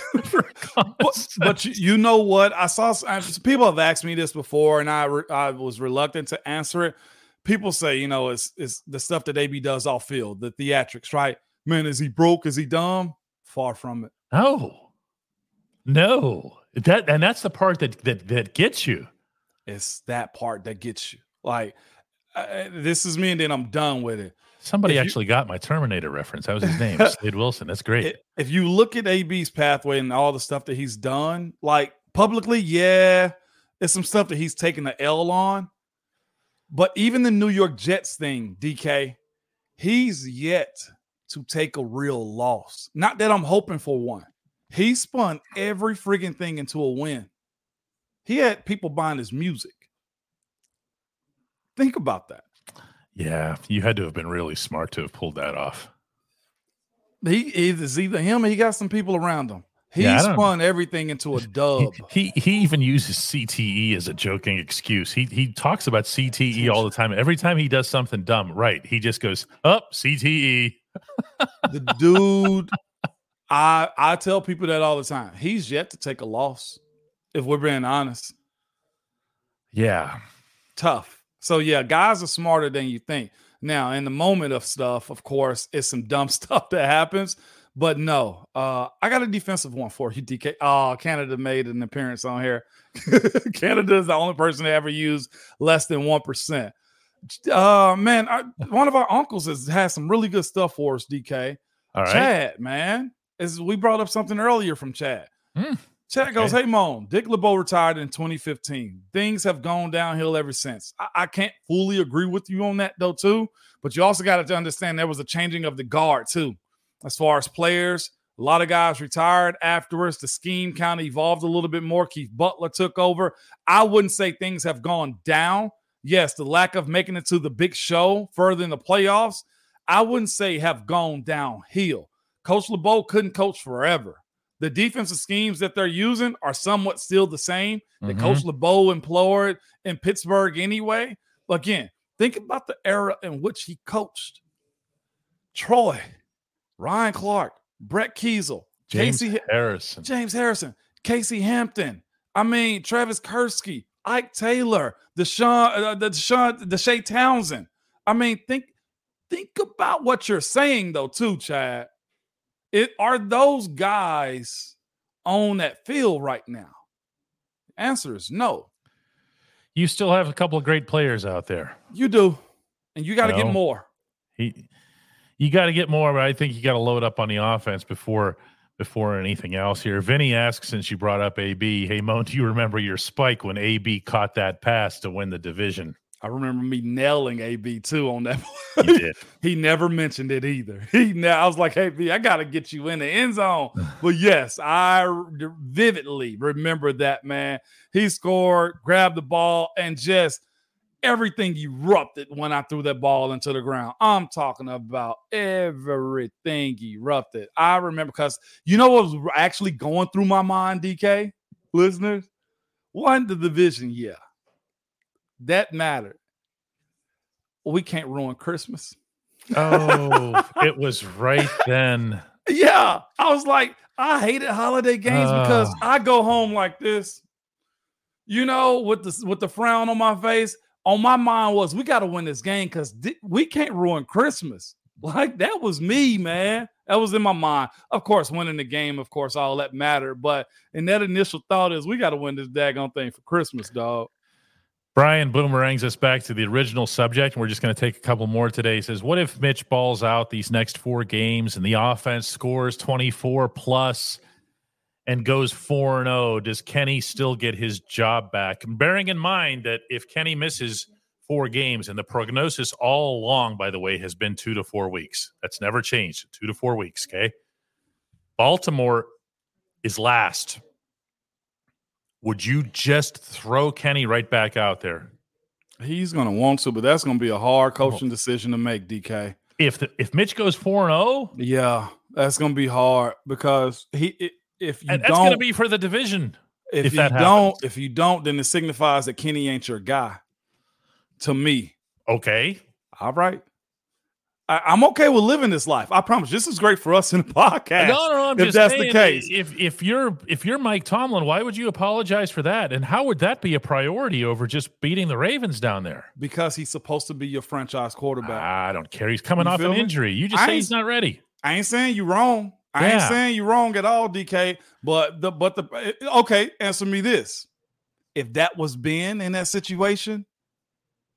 but, but you know what? I saw people have asked me this before and i re, i was reluctant to answer it. People say you know it's it's the stuff that ab does off field the theatrics right? Man is he broke? Is he dumb? Far from it. No. No. That and that's the part that that that gets you. It's that part that gets you. Like this is me and then i'm done with it Somebody actually got my Terminator reference. That was his name, [LAUGHS] Slade Wilson. That's great. If you look at AB's pathway and all the stuff that he's done, like publicly, yeah, it's some stuff that he's taken the L on. But even the New York Jets thing, DK, he's yet to take a real loss. Not that I'm hoping for one. He spun every frigging thing into a win. He had people buying his music. Think about that. Yeah, you had to have been really smart to have pulled that off. He is either him or he got some people around him. He yeah, spun everything into a [LAUGHS] dub. He, he, he even uses CTE as a joking excuse. He he talks about CTE all the time. Every time he does something dumb, right? He just goes up oh, CTE. the dude, I I tell people that all the time. He's yet to take a loss. If we're being honest. Yeah. Tough. So yeah, guys are smarter than you think. Now, in the moment of stuff, of course, it's some dumb [LAUGHS] stuff that happens. But no, uh, I got a defensive one for you, DK. Oh, Canada made an appearance on here. [LAUGHS] Canada is the only person to ever use less than one percent. Uh, man, I, one of our uncles has had some really good stuff for us, DK. All right. Chad, man, is we brought up something earlier from Chad. Mm. Chat goes, hey, Moan, Dick LeBeau retired in 2015. Things have gone downhill ever since. I, I, can't fully agree with you on that, though, too. But you also got to understand there was a changing of the guard, too. As far as players, a lot of guys retired afterwards. The scheme kind of evolved a little bit more. Keith Butler took over. I wouldn't say things have gone down yes, the lack of making it to the big show further in the playoffs, I wouldn't say have gone downhill. Coach LeBeau couldn't coach forever. The defensive schemes that they're using are somewhat still the same that Mhm. Coach LeBeau employed in Pittsburgh anyway. But again, think about the era in which he coached. Troy, Ryan Clark, Brett Keisel, James Casey Harrison. James Harrison, Casey Hampton. I mean, Travis Kirschke, Ike Taylor, Deshaun, uh, the Deshaun, Deshea Townsend. I mean, think think about what you're saying though, too, Chad. It are those guys on that field right now? Answer is no. You still have a couple of great players out there. You do, and you got to get more. He, you got to get more, but I think you got to load up on the offense before before anything else here. Vinny asks, since you brought up AB, hey Moan, do you remember your spike when AB caught that pass to win the division? I remember me nailing AB too on that. Did. [LAUGHS] he never mentioned it either. [LAUGHS] He now I was like, "Hey, B, I got to get you in the end zone." [SIGHS] but yes, I vividly remember that man. He scored, grabbed the ball, and just everything erupted when I threw that ball into the ground. I'm talking about everything erupted. I remember because you know what was actually going through my mind, DK listeners. Won the division, yeah, that mattered. We can't ruin Christmas. Oh, [LAUGHS] it was right then. Yeah, I was like, I hated holiday games because Ah. I go home like this, you know, with the with the frown on my face. On my mind was, we got to win this game because we can't ruin Christmas. Like that was me, man. That was in my mind. Of course, winning the game, of course, all that mattered. But in that initial thought is, we got to win this daggone thing for Christmas, dog. Brian boomerangs us back to the original subject, and we're just going to take a couple more today. He says, What if Mitch balls out these next four games and the offense scores 24 plus and goes 4 0? Does Kenny still get his job back? And bearing in mind that if Kenny misses four games, and the prognosis all along, by the way, has been two to four weeks, that's never changed. Two to four weeks, okay? Baltimore is last. Would you just throw Kenny right back out there? He's gonna want to, but that's gonna be a hard oh. coaching decision to make, DK. if the, if Mitch goes four and oh, zero, Yeah, that's gonna be hard because he if you and that's going to be for the division. if, if you don't happens. if you don't then it signifies that Kenny ain't your guy. To me, Okay, all right. I, I'm okay with living this life. I promise. This is great for us in the podcast. no, no, no. I'm if just that's saying, the case, If if you're if you're Mike Tomlin, why would you apologize for that? And how would that be a priority over just beating the Ravens down there? because he's supposed to be your franchise quarterback. I don't care. He's coming You off an me? injury. You just I say he's not ready. I ain't saying you wrong. I ain't saying you wrong at all, DK. But the but the eh, okay, answer me this. If that was Ben in that situation,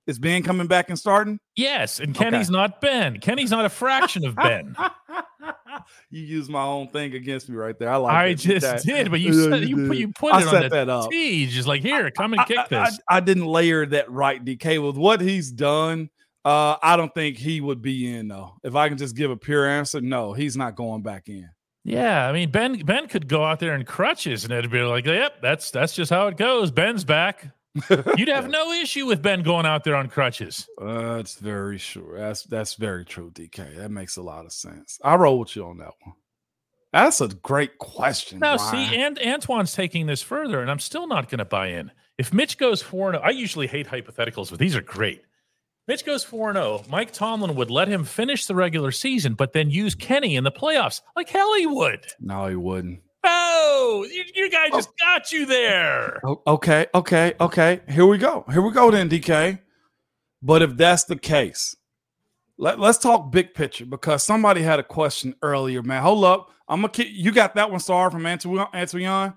is Ben coming back and starting? Yes, and Okay. Kenny's not Ben. Kenny's not a fraction of Ben. [LAUGHS] you used my own thing against me right there. I like I just That- did, but you [LAUGHS] said you, put you put I it set on that the up. tee, just like here, come and kick I, I- this. I didn't layer that right, DK. With what he's done, uh, I don't think he would be in though. If I can just give a pure answer, no, he's not going back in. Yeah, I mean Ben Ben could go out there in crutches and it'd be like, yep, that's that's just how it goes. Ben's back. [LAUGHS] You'd have no issue with Ben going out there on crutches. Uh, That's very sure. That's that's very true, DK. That makes a lot of sense. I roll with you on that one. That's a great question. Now, see, and Antoine's taking this further, and I'm still not going to buy in. If Mitch goes four and oh, I usually hate hypotheticals, but these are great. Mitch goes four and zero. Mike Tomlin would let him finish the regular season, but then use Kenny in the playoffs, like hell he would. no, he wouldn't. Oh, you, your guy just got you there. Okay, okay, okay. Here we go. Here we go then, DK. But if that's the case, let, let's talk big picture because somebody had a question earlier, man. Hold up. I'm gonna keep you got that one star from Antoine. Antoine?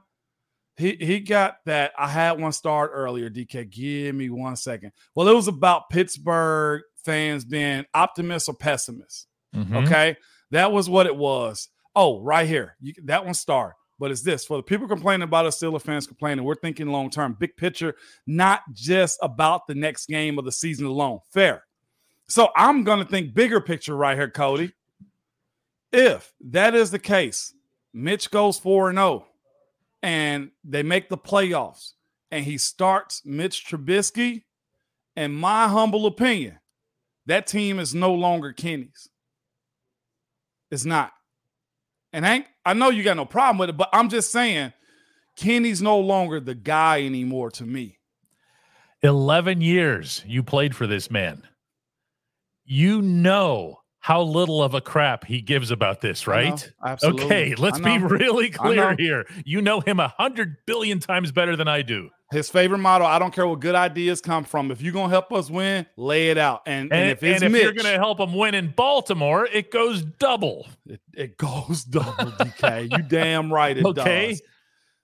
He he got that. I had one start earlier, DK. Give me one second. Well, it was about Pittsburgh fans being optimists or pessimists. Mhm. Okay. That was what it was. Oh, right here. You, that one star. But it's this for the people complaining about us, Steelers fans complaining. We're thinking long term, big picture, not just about the next game of the season alone. Fair. So I'm going to think bigger picture right here, Cody. If that is the case, Mitch goes 4 0 and they make the playoffs and he starts Mitch Trubisky in my humble opinion, that team is no longer Kenny's. It's not. And Hank, I know you got no problem with it, but I'm just saying Kenny's no longer the guy anymore to me. 11 years you played for this man. You know how little of a crap he gives about this, right? Absolutely. Okay, let's be really clear here. You know him a hundred billion times better than I do. His favorite motto: "I don't care what good ideas come from. If you're gonna help us win, lay it out." And, and, and if and if Mitch, you're gonna help him win in Baltimore, it goes double. It, it goes [LAUGHS] double, DK. you damn right it okay? does.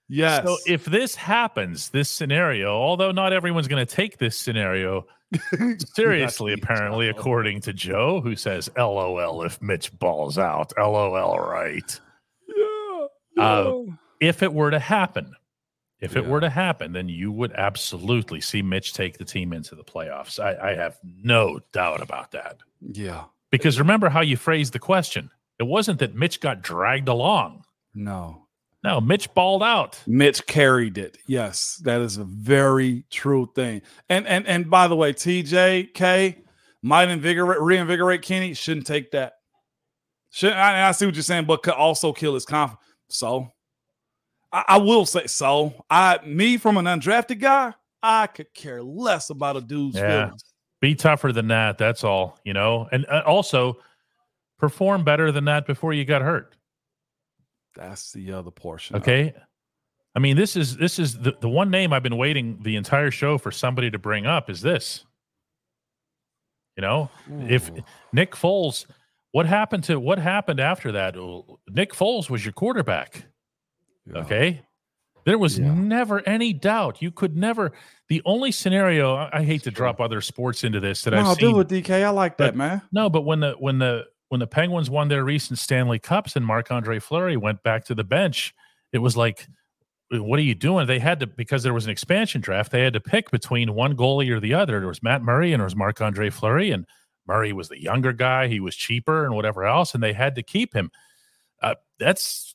Yes. So if this happens, this scenario, although not everyone's going to take this scenario [LAUGHS] seriously, apparently, according to Joe, who says, "LOL if Mitch balls out." LOL, right? Yeah. Uh, if it were to happen, if Yeah. it were to happen, then you would absolutely see Mitch take the team into the playoffs. I, I have no doubt about that. yeah. Because remember how you phrased the question. It wasn't that Mitch got dragged along. No. No, Mitch balled out. Mitch carried it. Yes, that is a very true thing. And and and by the way, TJK might invigorate reinvigorate Kenny. Shouldn't take that. Should I, I see what you're saying, but could also kill his confidence. So I, I will say so. I me from an undrafted guy, I could care less about a dude's Yeah. feelings. Be tougher than that. That's all, you know. And uh, also perform better than that before you got hurt. That's the other portion. Okay. I mean, this is this is the, the one name I've been waiting the entire show for somebody to bring up is this. You know, if Nick Foles, what happened to what happened after that? Nick Foles was your quarterback. Yeah. Okay. There was Yeah. never any doubt. You could never. The only scenario I, I hate to drop other sports into this that No, I've do seen. it, DK. I like that, But- man. No, but when the when the when the Penguins won their recent Stanley Cups and Marc Andre Fleury went back to the bench, it was like, what are you doing? They had to because there was an expansion draft. They had to pick between one goalie or the other. There was Matt Murray and there was Marc Andre Fleury, and Murray was the younger guy. He was cheaper and whatever else, and they had to keep him. Uh, that's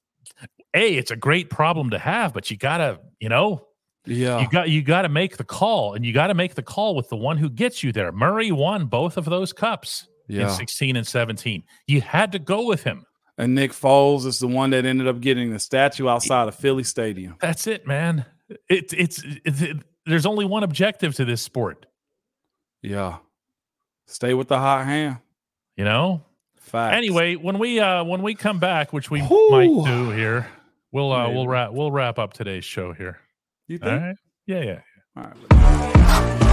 a. It's a great problem to have, but you gotta, you know, Yeah. you got you got to make the call, and you got to make the call with the one who gets you there. Murray won both of those cups in 16 and 17. You had to go with him. And Nick Foles is the one that ended up getting the statue outside of Philly Stadium. That's it, man. It, it's it's it, there's only one objective to this sport, Yeah. Stay with the hot hand. you know. Facts. Anyway, when we uh when we come back, which we Whew. might do here, we'll uh Maybe. we'll wrap we'll wrap up today's show here. you All think? right. Yeah, yeah. All right.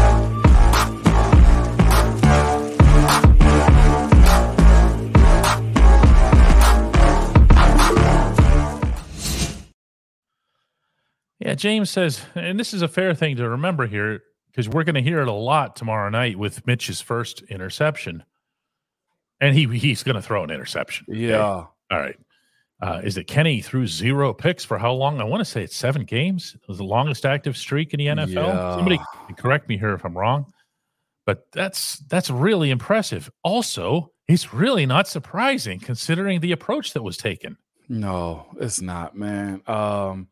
Yeah, James says, and this is a fair thing to remember here because we're going to hear it a lot tomorrow night with Mitch's first interception, and he he's going to throw an interception. okay? Yeah. All right. Uh, is that Kenny threw zero picks for how long? I want to say it's seven games. It was the longest active streak in the NFL. Yeah. Somebody can correct me here if I'm wrong, but that's that's really impressive. Also, it's really not surprising considering the approach that was taken. No, it's not, man. Um,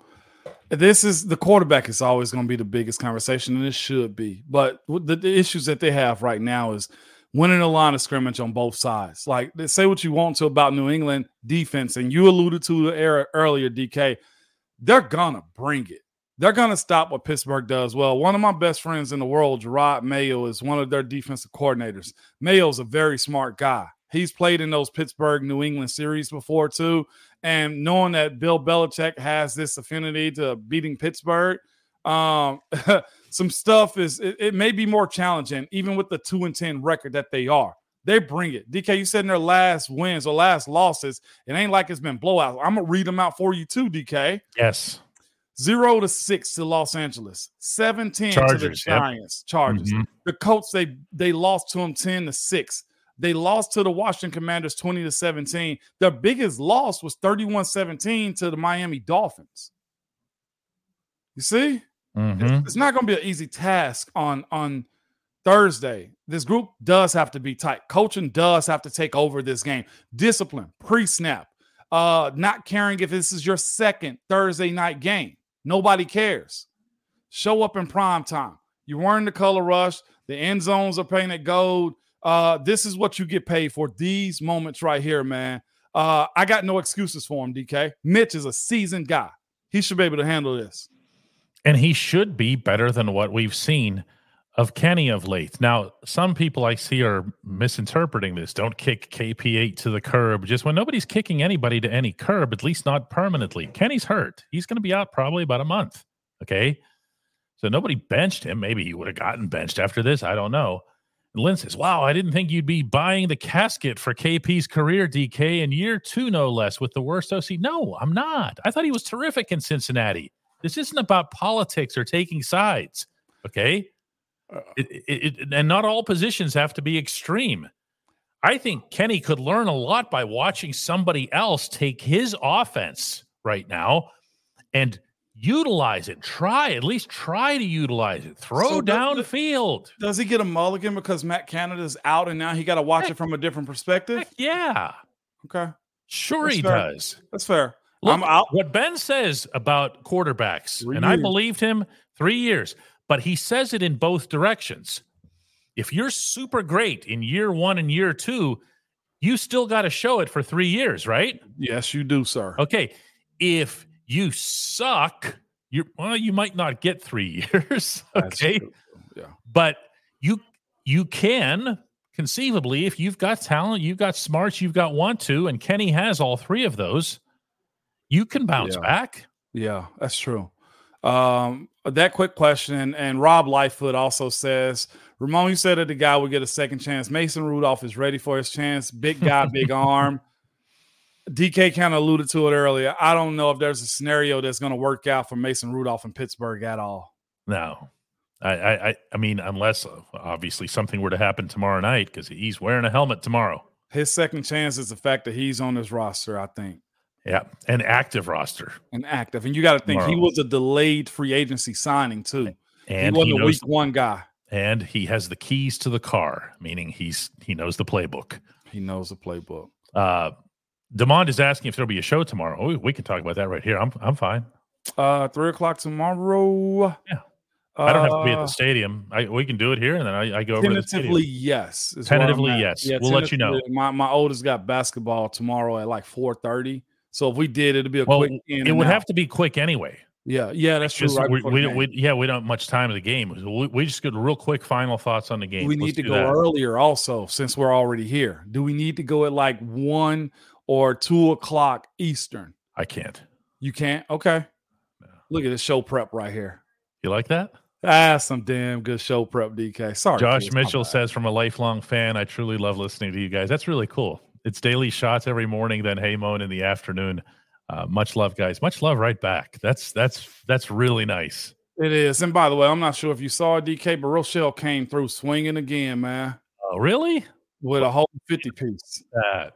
this is the quarterback is always going to be the biggest conversation, and it should be. But the, the issues that they have right now is winning a line of scrimmage on both sides. Like, say what you want to about New England defense, and you alluded to the era earlier, DK. They're gonna bring it. They're gonna stop what Pittsburgh does well. One of my best friends in the world, Jerod Mayo, is one of their defensive coordinators. Mayo's a very smart guy. He's played in those Pittsburgh New England series before too. And knowing that Bill Belichick has this affinity to beating Pittsburgh, um, [LAUGHS] some stuff is it, it may be more challenging, even with the two and ten record that they are. They bring it. DK, you said in their last wins or last losses, it ain't like it's been blowouts. I'm gonna read them out for you too, DK. Yes. Zero to six to Los Angeles, 17 to the Chargers, yep. Giants, Chargers. Mhm. The Colts, they they lost to them 10 to 6. They lost to the Washington Commanders 20 to 17. Their biggest loss was 31-17 to the Miami Dolphins. You see? Mhm. It's not going to be an easy task on on Thursday. This group does have to be tight. Coaching does have to take over this game. Discipline, pre-snap, uh, not caring if this is your second Thursday night game. Nobody cares. Show up in prime time. You're wearing the color rush. The end zones are painted gold. Uh, this is what you get paid for these moments right here, man. Uh, I got no excuses for him, DK. Mitch is a seasoned guy. He should be able to handle this. And he should be better than what we've seen of Kenny of late. Now, some people I see are misinterpreting this. Don't kick KP8 to the curb. Just when nobody's kicking anybody to any curb, at least not permanently. Kenny's hurt. He's going to be out probably about a month. Okay. So nobody benched him. Maybe he would have gotten benched after this. I don't know. And Lynn says, Wow, I didn't think you'd be buying the casket for KP's career, DK, in year two, no less, with the worst OC. No, I'm not. I thought he was terrific in Cincinnati. This isn't about politics or taking sides. Okay. Uh, it, it, it, and not all positions have to be extreme. I think Kenny could learn a lot by watching somebody else take his offense right now and utilize it. Try at least try to utilize it. Throw so downfield. Does he get a mulligan because Matt Canada's out and now he got to watch heck, it from a different perspective? yeah. Okay. Sure That's he fair. does. That's fair. Look. What Ben says about quarterbacks, three and years. I believed him three years but he says it in both directions. If you're super great in year one and year two, you still got to show it for three years, right? Yes, you do, sir. Okay. If you suck, you well, you might not get three [LAUGHS] years. okay. Yeah. But you you can conceivably, if you've got talent, you've got smarts, you've got want to, and Kenny has all three of those, you can bounce yeah. back. Yeah, that's true. Um, that quick question, and Rob Lightfoot also says, Ramon, you said that the guy would get a second chance. Mason Rudolph is ready for his chance. Big guy, big [LAUGHS] arm. DK kind of alluded to it earlier. I don't know if there's a scenario that's going to work out for Mason Rudolph in Pittsburgh at all. No, I, I, I mean, unless uh, obviously something were to happen tomorrow night because he's wearing a helmet tomorrow. His second chance is the fact that he's on this roster. I think. Yeah, an active roster. An active, and you got to think he was a delayed free agency signing too. And he wasn't he a week one guy. And he has the keys to the car, meaning he's he knows the playbook. He knows the playbook. Uh, Demond is asking if there'll be a show tomorrow. Oh, we can talk about that right here. I'm I'm fine. Uh, three o'clock tomorrow. Yeah. I don't have to be at the uh, stadium. I, we can do it here, and then I, I go over Tentatively, yes. Tentatively, yes. Yeah, we'll let you know. My my oldest got basketball tomorrow at like four thirty. So if we did, it'd be a well, quick. it would out. have to be quick anyway. Yeah, yeah, that's just, true. Right we, we, we, yeah, we don't have much time of the game. We, we just get real quick final thoughts on the game. We need to go that. earlier, also, since we're already here. Do we need to go at like one or two o'clock Eastern? I can't. You can't. Okay. No. Look at this show prep right here. You like that? Ah, some damn good show prep, DK. Sorry. Josh kids, Mitchell says, from a lifelong fan, I truly love listening to you guys. That's really cool. It's daily shots every morning, then Hey Moan in the afternoon. Uh, much love, guys. Much love right back. That's that's that's really nice. It is. And by the way, I'm not sure if you saw it, DK, but Rochelle came through swinging again, man. Oh, really? With a whole 50 piece. That.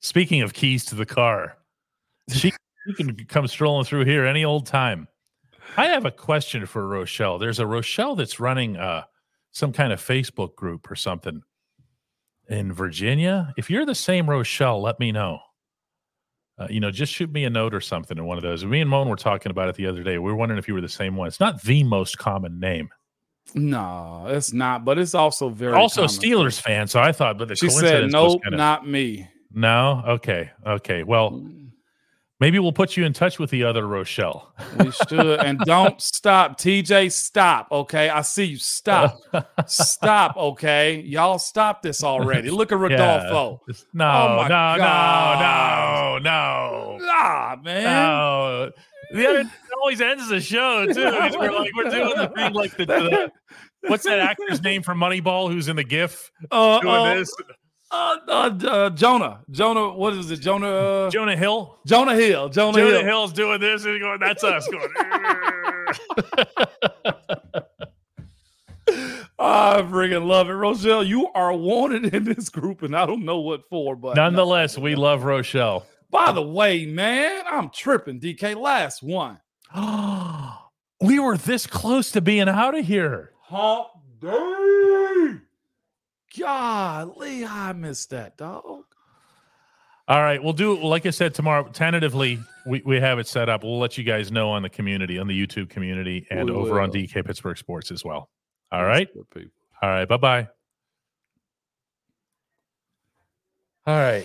Speaking of keys to the car, she, she can come strolling through here any old time. I have a question for Rochelle. There's a Rochelle that's running uh, some kind of Facebook group or something in Virginia. If you're the same Rochelle, let me know. Uh, you know, just shoot me a note or something in one of those. Me and Moan were talking about it the other day. We were wondering if you were the same one. It's not the most common name. No, it's not, but it's also very also Steelers fan. So I thought, but the she said, "Nope, kinda, not me." No, okay, okay. Well, mm. Maybe we'll put you in touch with the other Rochelle. we should. [LAUGHS] And don't stop. TJ, stop. Okay. I see you. Stop. stop. Okay. Y'all stop this already. Look at [LAUGHS] Rodolfo. Yeah. No, oh no, God. no, no, no. Nah, man. No. The other always ends the show, too. We're like, we're doing the thing like the, the what's that actor's name from Moneyball who's in the GIF uh, doing uh, this? Uh, uh, uh, Jonah, Jonah, what is it? Jonah, uh, Jonah Hill, Jonah Hill, Jonah, Jonah Hill. Hill's doing this and going, that's us going. [LAUGHS] I freaking love it, Rochelle. You are wanted in this group, and I don't know what for, but nonetheless, no. we [LAUGHS] love Rochelle. By the way, man, I'm tripping. DK, last one. [GASPS] we were this close to being out of here. Hump day. Golly, I missed that, dog. All right, we'll do. Like I said, tomorrow, tentatively, we, we have it set up. We'll let you guys know on the community, on the YouTube community, and we over will. on DK Pittsburgh Sports as well. All right. Good people. All right. Bye bye. All right.